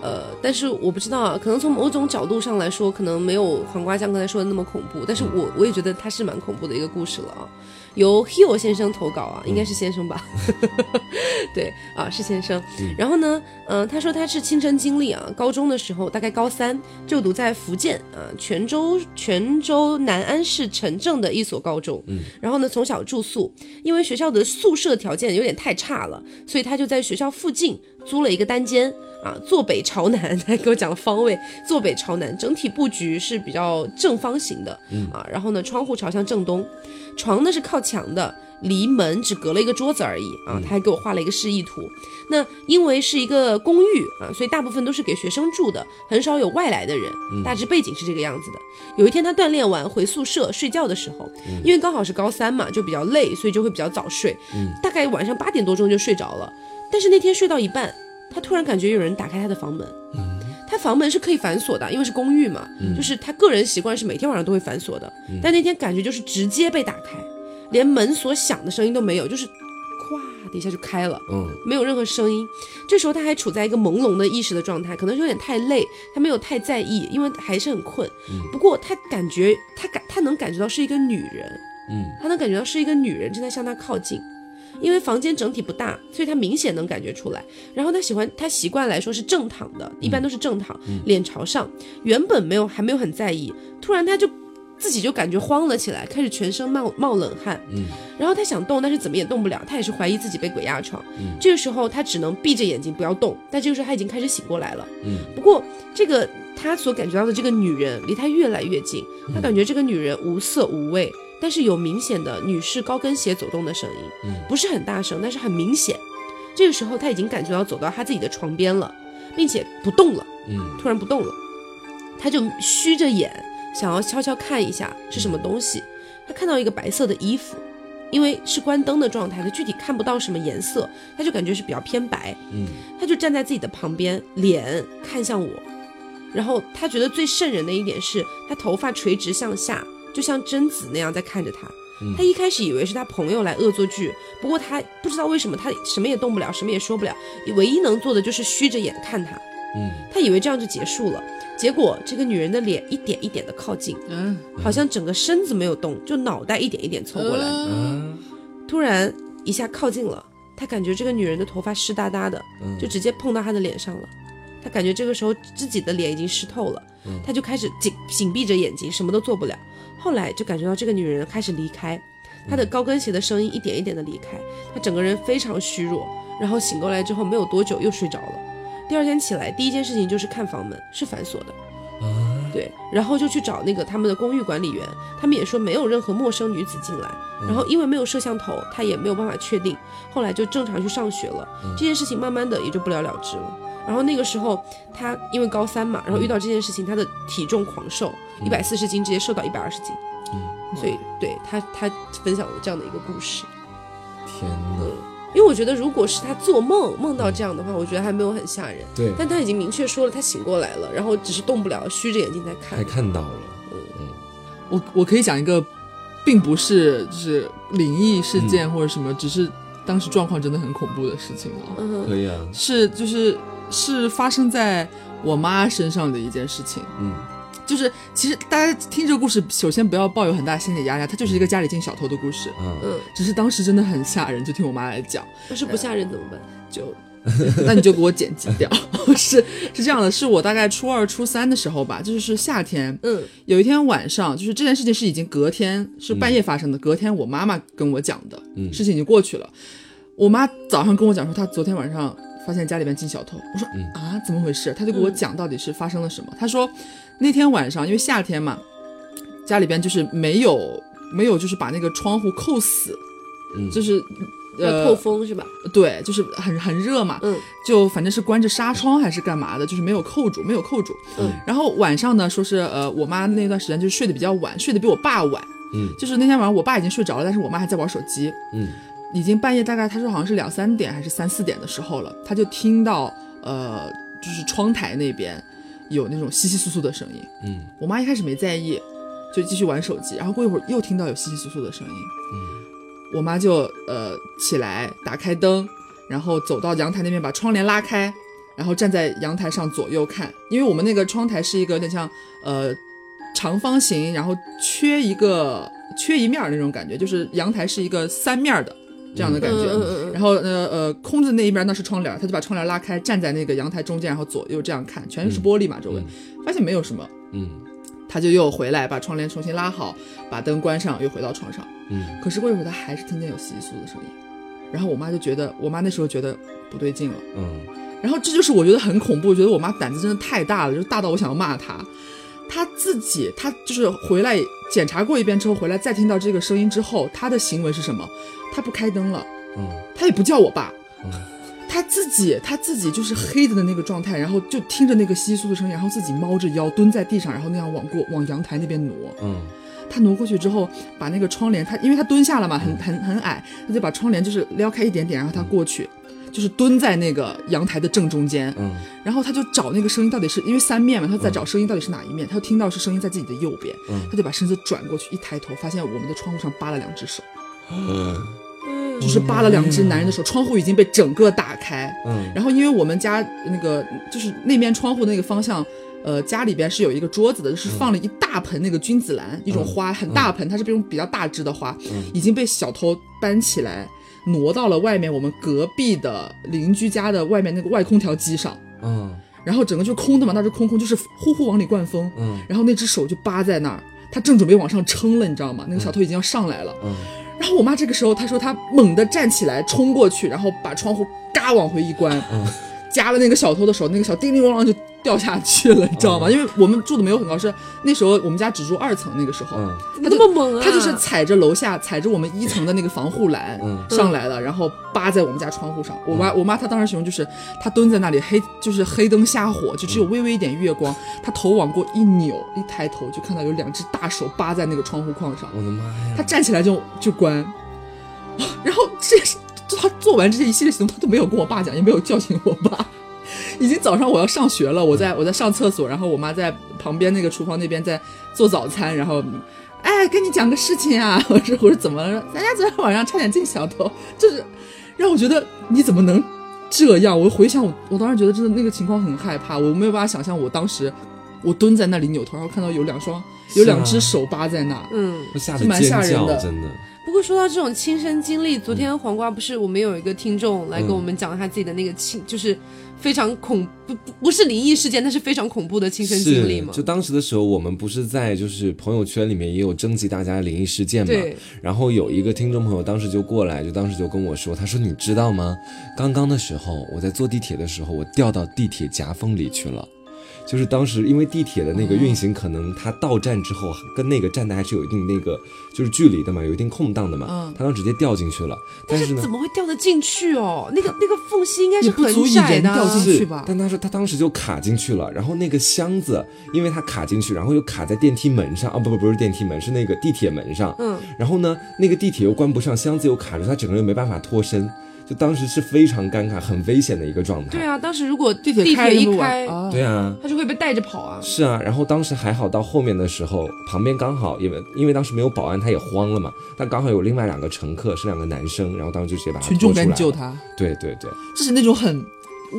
呃，但是我不知道啊，可能从某种角度上来说，可能没有黄瓜酱刚才说的那么恐怖，但是我我也觉得它是蛮恐怖的一个故事了啊。由 Hill 先生投稿啊，应该是先生吧？[laughs] 对啊，是先生。然后呢，嗯，他说他是亲身经历啊，高中的时候，大概高三，就读在福建啊泉州泉州南安市城镇的一所高中。嗯，然后呢，从小住宿，因为学校的宿舍条件有点太差了，所以他就在学校附近租了一个单间啊，坐北朝南。[laughs] 他给我讲了方位，坐北朝南，整体布局是比较正方形的。嗯啊，然后呢，窗户朝向正东。床呢是靠墙的，离门只隔了一个桌子而已啊。他还给我画了一个示意图。那因为是一个公寓啊，所以大部分都是给学生住的，很少有外来的人。大致背景是这个样子的。有一天他锻炼完回宿舍睡觉的时候，因为刚好是高三嘛，就比较累，所以就会比较早睡。大概晚上八点多钟就睡着了。但是那天睡到一半，他突然感觉有人打开他的房门。他房门是可以反锁的，因为是公寓嘛，就是他个人习惯是每天晚上都会反锁的。但那天感觉就是直接被打开，连门锁响的声音都没有，就是咵的一下就开了，嗯，没有任何声音。这时候他还处在一个朦胧的意识的状态，可能是有点太累，他没有太在意，因为还是很困。不过他感觉他感他能感觉到是一个女人，嗯，他能感觉到是一个女人正在向他靠近。因为房间整体不大，所以他明显能感觉出来。然后他喜欢，他习惯来说是正躺的，一般都是正躺，脸朝上。原本没有，还没有很在意，突然他就自己就感觉慌了起来，开始全身冒冒冷汗。嗯，然后他想动，但是怎么也动不了。他也是怀疑自己被鬼压床。嗯，这个时候他只能闭着眼睛不要动。但这个时候他已经开始醒过来了。嗯，不过这个他所感觉到的这个女人离他越来越近，他感觉这个女人无色无味。但是有明显的女士高跟鞋走动的声音，嗯，不是很大声，但是很明显。这个时候他已经感觉到走到他自己的床边了，并且不动了，嗯，突然不动了，他就虚着眼想要悄悄看一下是什么东西。他看到一个白色的衣服，因为是关灯的状态，他具体看不到什么颜色，他就感觉是比较偏白，嗯，他就站在自己的旁边，脸看向我，然后他觉得最瘆人的一点是他头发垂直向下。就像贞子那样在看着他，他一开始以为是他朋友来恶作剧，不过他不知道为什么他什么也动不了，什么也说不了，唯一能做的就是虚着眼看他。嗯，他以为这样就结束了，结果这个女人的脸一点一点的靠近，嗯，好像整个身子没有动，就脑袋一点一点凑过来，嗯，突然一下靠近了，他感觉这个女人的头发湿哒哒的，就直接碰到他的脸上了，他感觉这个时候自己的脸已经湿透了，他就开始紧紧闭着眼睛，什么都做不了。后来就感觉到这个女人开始离开，她的高跟鞋的声音一点一点的离开，她整个人非常虚弱，然后醒过来之后没有多久又睡着了。第二天起来第一件事情就是看房门是反锁的，对，然后就去找那个他们的公寓管理员，他们也说没有任何陌生女子进来，然后因为没有摄像头，他也没有办法确定。后来就正常去上学了，这件事情慢慢的也就不了了之了。然后那个时候他因为高三嘛，然后遇到这件事情，他的体重狂瘦。一百四十斤直接瘦到一百二十斤，嗯，所以对他他分享了这样的一个故事。天哪！因为我觉得如果是他做梦梦到这样的话，我觉得还没有很吓人。对，但他已经明确说了，他醒过来了，然后只是动不了，虚着眼睛在看。还看到了，嗯嗯。我我可以讲一个，并不是就是灵异事件或者什么，只是当时状况真的很恐怖的事情啊。可以啊。是就是是发生在我妈身上的一件事情。嗯。就是，其实大家听这个故事，首先不要抱有很大心理压力，它就是一个家里进小偷的故事。嗯嗯，只是当时真的很吓人，就听我妈来讲。要是不吓人怎么办？就，[laughs] 那你就给我剪辑掉。[laughs] 是是这样的，是我大概初二、初三的时候吧，就是是夏天。嗯，有一天晚上，就是这件事情是已经隔天是半夜发生的，隔天我妈妈跟我讲的，事情已经过去了。我妈早上跟我讲说，她昨天晚上发现家里边进小偷。我说啊，怎么回事？她就给我讲到底是发生了什么。她说。那天晚上，因为夏天嘛，家里边就是没有没有，就是把那个窗户扣死，嗯，就是呃透风是吧？对，就是很很热嘛，嗯，就反正是关着纱窗还是干嘛的，就是没有扣住，没有扣住，嗯。然后晚上呢，说是呃，我妈那段时间就是睡得比较晚，睡得比我爸晚，嗯，就是那天晚上我爸已经睡着了，但是我妈还在玩手机，嗯，已经半夜大概他说好像是两三点还是三四点的时候了，他就听到呃，就是窗台那边。有那种窸窸窣窣的声音，嗯，我妈一开始没在意，就继续玩手机，然后过一会儿又听到有窸窸窣窣的声音，嗯，我妈就呃起来打开灯，然后走到阳台那边把窗帘拉开，然后站在阳台上左右看，因为我们那个窗台是一个有点像呃长方形，然后缺一个缺一面那种感觉，就是阳台是一个三面的。这样的感觉，然后呃呃，空着那一边那是窗帘，他就把窗帘拉开，站在那个阳台中间，然后左右这样看，全是玻璃嘛，周围。发现没有什么，嗯，他就又回来把窗帘重新拉好，把灯关上，又回到床上，嗯，可是过一会儿他还是听见有窸窸窣窣的声音，然后我妈就觉得，我妈那时候觉得不对劲了，嗯，然后这就是我觉得很恐怖，觉得我妈胆子真的太大了，就大到我想要骂她。他自己，他就是回来检查过一遍之后回来，再听到这个声音之后，他的行为是什么？他不开灯了，嗯，他也不叫我爸，嗯，他自己他自己就是黑的的那个状态，然后就听着那个窸窣的声音，然后自己猫着腰蹲在地上，然后那样往过往阳台那边挪，嗯，他挪过去之后，把那个窗帘，他因为他蹲下了嘛，很很很矮，他就把窗帘就是撩开一点点，然后他过去。就是蹲在那个阳台的正中间，嗯，然后他就找那个声音到底是因为三面嘛，他在找声音到底是哪一面，他就听到是声音在自己的右边，嗯，他就把身子转过去，一抬头发现我们的窗户上扒了两只手，嗯，就是扒了两只男人的手，窗户已经被整个打开，嗯，然后因为我们家那个就是那面窗户那个方向呃，家里边是有一个桌子的，是放了一大盆那个君子兰，一种花，很大盆，它是这种比较大枝的花，已经被小偷搬起来，挪到了外面我们隔壁的邻居家的外面那个外空调机上，嗯。然后整个就空的嘛，那是空空，就是呼呼往里灌风，嗯。然后那只手就扒在那儿，他正准备往上撑了，你知道吗？那个小偷已经要上来了，嗯。然后我妈这个时候她说她猛地站起来冲过去，然后把窗户嘎往回一关，嗯夹了那个小偷的手，那个小叮叮咣啷就掉下去了，你知道嗯吗？因为我们住的没有很高，是那时候我们家只住二层，那个时候。嗯怎么那么猛啊？他就是踩着楼下踩着我们一层的那个防护栏嗯上来了，然后扒在我们家窗户上。我妈我妈她当时形容就是她蹲在那里黑就是黑灯瞎火，就只有微微一点月光，她头往过一扭，一抬头就看到有两只大手扒在那个窗户框上。我的妈呀！她站起来就就关，[laughs] 然后这是他做完这些一系列行动，他都没有跟我爸讲，也没有叫醒我爸。[laughs] 已经早上我要上学了，我在我在上厕所，然后我妈在旁边那个厨房那边在做早餐，然后，哎，跟你讲个事情啊，[laughs] 我说我说怎么了？咱家昨天晚上差点进小偷，就是让我觉得你怎么能这样？我回想我我当时觉得真的那个情况很害怕，我没有办法想象我当时我蹲在那里扭头，然后看到有两双有两只手扒在那，嗯。会吓是蛮吓人的真的。不过说到这种亲身经历，昨天黄瓜不是我们有一个听众来跟我们讲他自己的那个亲，就是非常恐不不不是灵异事件，但是非常恐怖的亲身经历嘛，。就当时的时候，我们不是在就是朋友圈里面也有征集大家的灵异事件嘛对，然后有一个听众朋友当时就过来，就当时就跟我说，他说你知道吗？刚刚的时候我在坐地铁的时候，我掉到地铁夹缝里去了。就是当时因为地铁的那个运行，可能它到站之后跟那个站台还是有一定那个就是距离的嘛，有一定空档的嘛，嗯。他当时直接掉进去了。但是怎，么会掉得进去哦？那个那个缝隙应该是很窄的。啊、人掉进是去吧。但他说他当时就卡进去了，然后那个箱子，因为它卡进去，然后又卡在电梯门上，啊不不不是电梯门，是那个地铁门上。嗯，然后呢，那个地铁又关不上，箱子又卡住，他整个人又没办法脱身，就当时是非常尴尬、很危险的一个状态。对啊，当时如果地铁铁开一开，啊，对啊。他就会被带着跑啊。是啊，然后当时还好，到后面的时候，旁边刚好因为因为当时没有保安，他也慌了嘛，但刚好有另外两个乘客是两个男生，然后当时就直接把他群众拖出来了。赶紧救他，对对对，就是那种很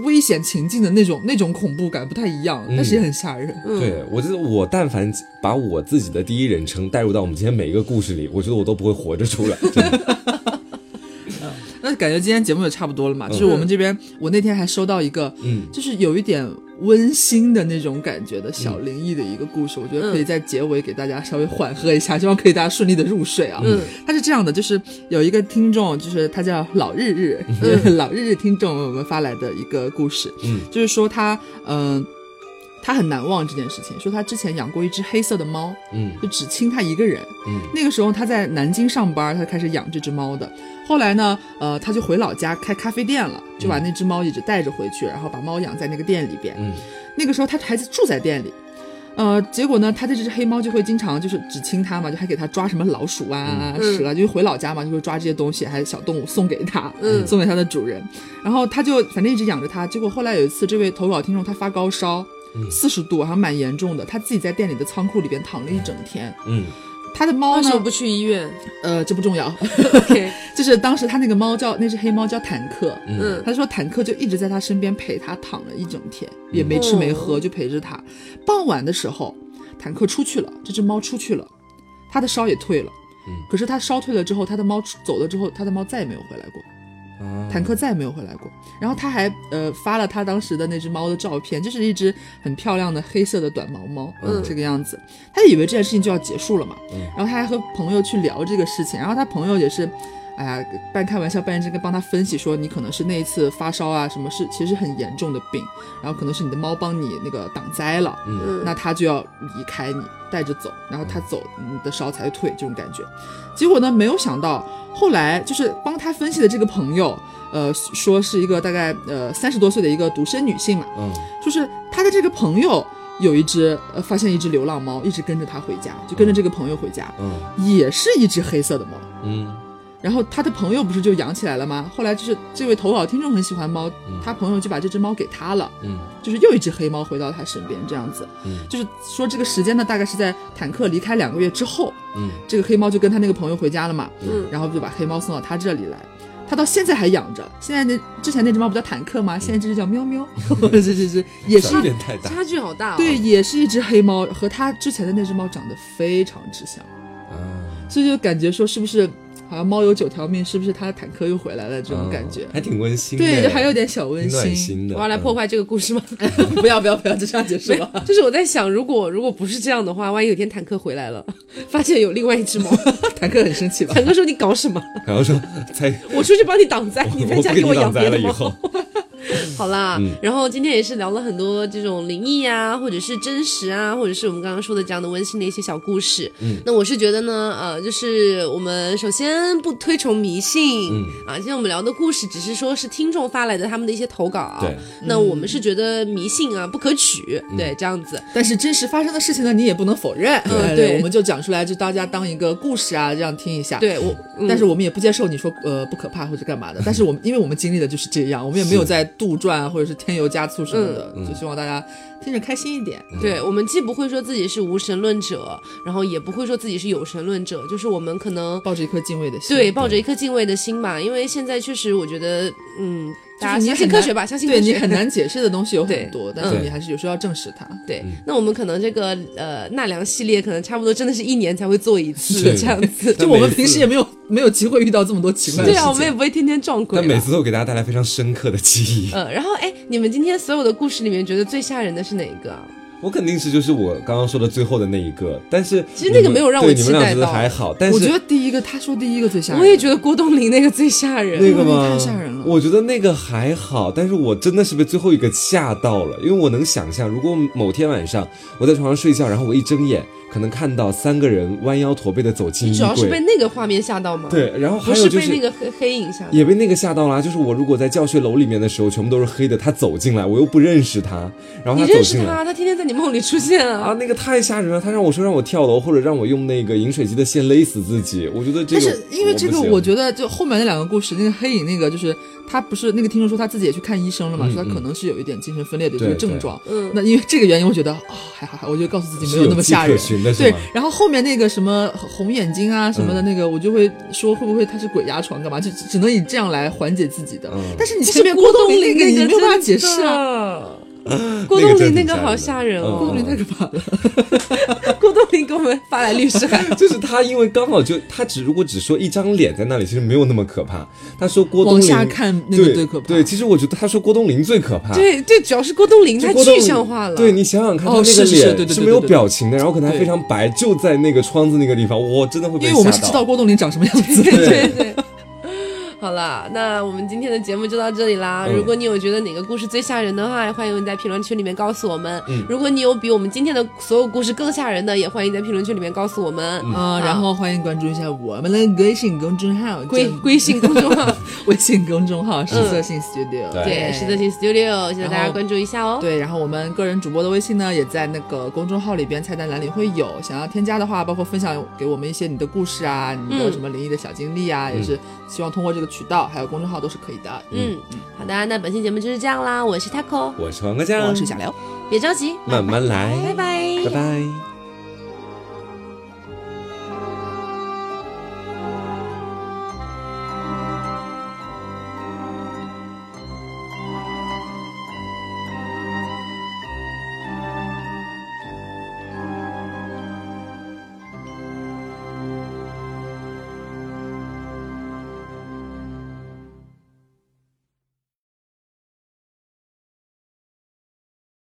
危险情境的那种那种恐怖感不太一样，但是也很吓人。嗯，对，我觉得我但凡把我自己的第一人称带入到我们今天每一个故事里，我觉得我都不会活着出来。真的 [laughs] 那感觉今天节目也差不多了嘛，就是我们这边，我那天还收到一个，嗯。就是有一点温馨的那种感觉的小灵异的一个故事，我觉得可以在结尾给大家稍微缓和一下，希望可以大家顺利的入睡啊。嗯，他是这样的，就是有一个听众，就是他叫老日日，就是 [laughs] 老日日听众为我们发来的一个故事，嗯。就是说他，嗯、他很难忘这件事情，说他之前养过一只黑色的猫，嗯就只亲他一个人。嗯那个时候他在南京上班，他开始养这只猫的。后来呢，呃，他就回老家开咖啡店了，就把那只猫一直带着回去，然后把猫养在那个店里边。嗯那个时候他还住在店里，呃，结果呢，他的这只黑猫就会经常就是只亲他嘛，就还给他抓什么老鼠啊、嗯蛇啊，就回老家嘛，就会抓这些东西，还有小动物送给他，嗯送给他的主人。然后他就反正一直养着它，结果后来有一次，这位投稿听众他发高烧，四十度，好像蛮严重的，他自己在店里的仓库里边躺了一整天。嗯他的猫呢为什么不，去医院呃，这不重要，？OK，[laughs] 就是当时他那个猫叫那只黑猫叫坦克，嗯他说坦克就一直在他身边陪他躺了一整天，也没吃没喝，就陪着他。傍晚的时候，坦克出去了，这只猫出去了，他的烧也退了。嗯可是他烧退了之后，他的猫走了之后，他的猫再也没有回来过。啊坦克再也没有回来过。然后他还呃发了他当时的那只猫的照片，就是一只很漂亮的黑色的短毛猫，嗯这个样子。他以为这件事情就要结束了嘛，嗯然后他还和朋友去聊这个事情，然后他朋友也是。哎呀，半开玩笑半认真跟帮他分析说，你可能是那一次发烧啊，什么是其实很严重的病，然后可能是你的猫帮你那个挡灾了，嗯。那他就要离开你，带着走，然后他走，你的烧才会退，这种感觉。结果呢，没有想到后来就是帮他分析的这个朋友，呃，说是一个大概呃三十多岁的一个独生女性嘛，嗯。就是他的这个朋友有一只呃发现一只流浪猫，一直跟着他回家，就跟着这个朋友回家，嗯。也是一只黑色的猫。嗯然后他的朋友不是就养起来了吗？后来就是这位投稿听众很喜欢猫，他朋友就把这只猫给他了，嗯就是又一只黑猫回到他身边这样子。嗯就是说这个时间呢，大概是在坦克离开两个月之后，嗯这个黑猫就跟他那个朋友回家了嘛，嗯然后就把黑猫送到他这里来。他到现在还养着。现在那之前那只猫不叫坦克吗？现在这只叫喵喵，这这这也是有点太大。差距好大。对，也是一只黑猫，和他之前的那只猫长得非常之像啊，所以就感觉说是不是？好像猫有九条命，是不是他的坦克又回来了？这种感觉还挺温馨的，对，就还有点小温馨。我要来破坏这个故事吗？不要不要不要，就这样结束了。就是我在想，如果如果不是这样的话，万一有天坦克回来了，[laughs] 发现有另外一只猫，[laughs] 坦克很生气吧？坦克说：“你搞什么？”然后说：“在，我出去帮你挡灾，你在家给我养别的猫。”好啦，然后今天也是聊了很多这种灵异啊，或者是真实啊，或者是我们刚刚说的这样的温馨的一些小故事。嗯，那我是觉得呢，呃，就是我们首先不推崇迷信，嗯啊，今天我们聊的故事只是说是听众发来的他们的一些投稿，对，那我们是觉得迷信啊不可取，对，这样子。但是真实发生的事情呢，你也不能否认，嗯，对，我们就讲出来，就大家当一个故事啊，这样听一下。对我，但是我们也不接受你说呃不可怕或者干嘛的，但是我们因为我们经历的就是这样，我们也没有在杜撰。或者是添油加醋什么的，就希望大家听着开心一点。对我们既不会说自己是无神论者，然后也不会说自己是有神论者，就是我们可能抱着一颗敬畏的心，对，抱着一颗敬畏的心吧。因为现在确实，我觉得，嗯。大家相信科学吧，相信科学。对你很难解释的东西有很多，但是你还是有时候要证实它。对，那我们可能这个呃纳凉系列可能差不多真的是一年才会做一次这样子。[laughs] 就我们平时也没有没有机会遇到这么多奇怪的事情。对啊，我们也不会天天撞鬼。但每次都给大家带来非常深刻的记忆。嗯，然后哎，你们今天所有的故事里面，觉得最吓人的是哪一个啊？我肯定是就是我刚刚说的最后的那一个，但是其实那个没有让我期待到。还好，但是我觉得第一个他说第一个最吓人。我也觉得郭冬临那个最吓人，那个吗？太吓人了。我觉得那个还好，但是我真的是被最后一个吓到了，因为我能想象，如果某天晚上我在床上睡觉，然后我一睁眼。可能看到三个人弯腰驼背的走进衣柜，主要是被那个画面吓到吗？对，然后还有就是被那个黑黑影吓，也被那个吓到了。就是我如果在教学楼里面的时候，全部都是黑的，他走进来，我又不认识他，然后他认识他，他天天在你梦里出现啊！啊，那个太吓人了。他让我说让我跳楼，或者让我用那个饮水机的线勒死自己。我觉得这个，但是因为这个，我觉得就后面那两个故事，那个黑影那个就是。他不是那个听众说他自己也去看医生了嘛？说他可能是有一点精神分裂的这个症状。嗯，那因为这个原因，我觉得啊还好还，我就告诉自己没有那么吓人。对，然后后面那个什么红眼睛啊什么的那个，我就会说会不会他是鬼压床干嘛？就只能以这样来缓解自己的。但是你前面郭冬临那个你没有办法解释啊。[laughs] 郭冬临那个好吓人哦，郭冬临太可怕了。[laughs] 郭冬临给我们发来律师函，[laughs] 就是他，因为刚好就他只如果只说一张脸在那里，其实没有那么可怕。他说郭冬临往下看那个最可怕。对，其实我觉得他说郭冬临最可怕。对对，主要是郭冬临太具象化了。对你想想看，他那个脸是没有表情的，然后可能还非常白，就在那个窗子那个地方，我真的会被因为我们是知道郭冬临长什么样子。对对对。好了，那我们今天的节目就到这里啦。如果你有觉得哪个故事最吓人的话，欢迎你在评论区里面告诉我们。如果你有比我们今天的所有故事更吓人的，也欢迎在评论区里面告诉我们。嗯，然后欢迎关注一下我们的微信公众号，微微信公众号，微信公众号实色性 Studio，对，实色性 Studio，谢谢大家关注一下哦。对，然后我们个人主播的微信呢，也在那个公众号里边菜单栏里会有，想要添加的话，包括分享给我们一些你的故事啊，你的什么灵异的小经历啊，也是希望通过这个渠道，还有公众。号都是可以的，嗯，好的，那本期节目就是这样啦。我是 Taco，我是黄瓜酱，我是小刘，别着急，慢慢来，拜拜，拜拜。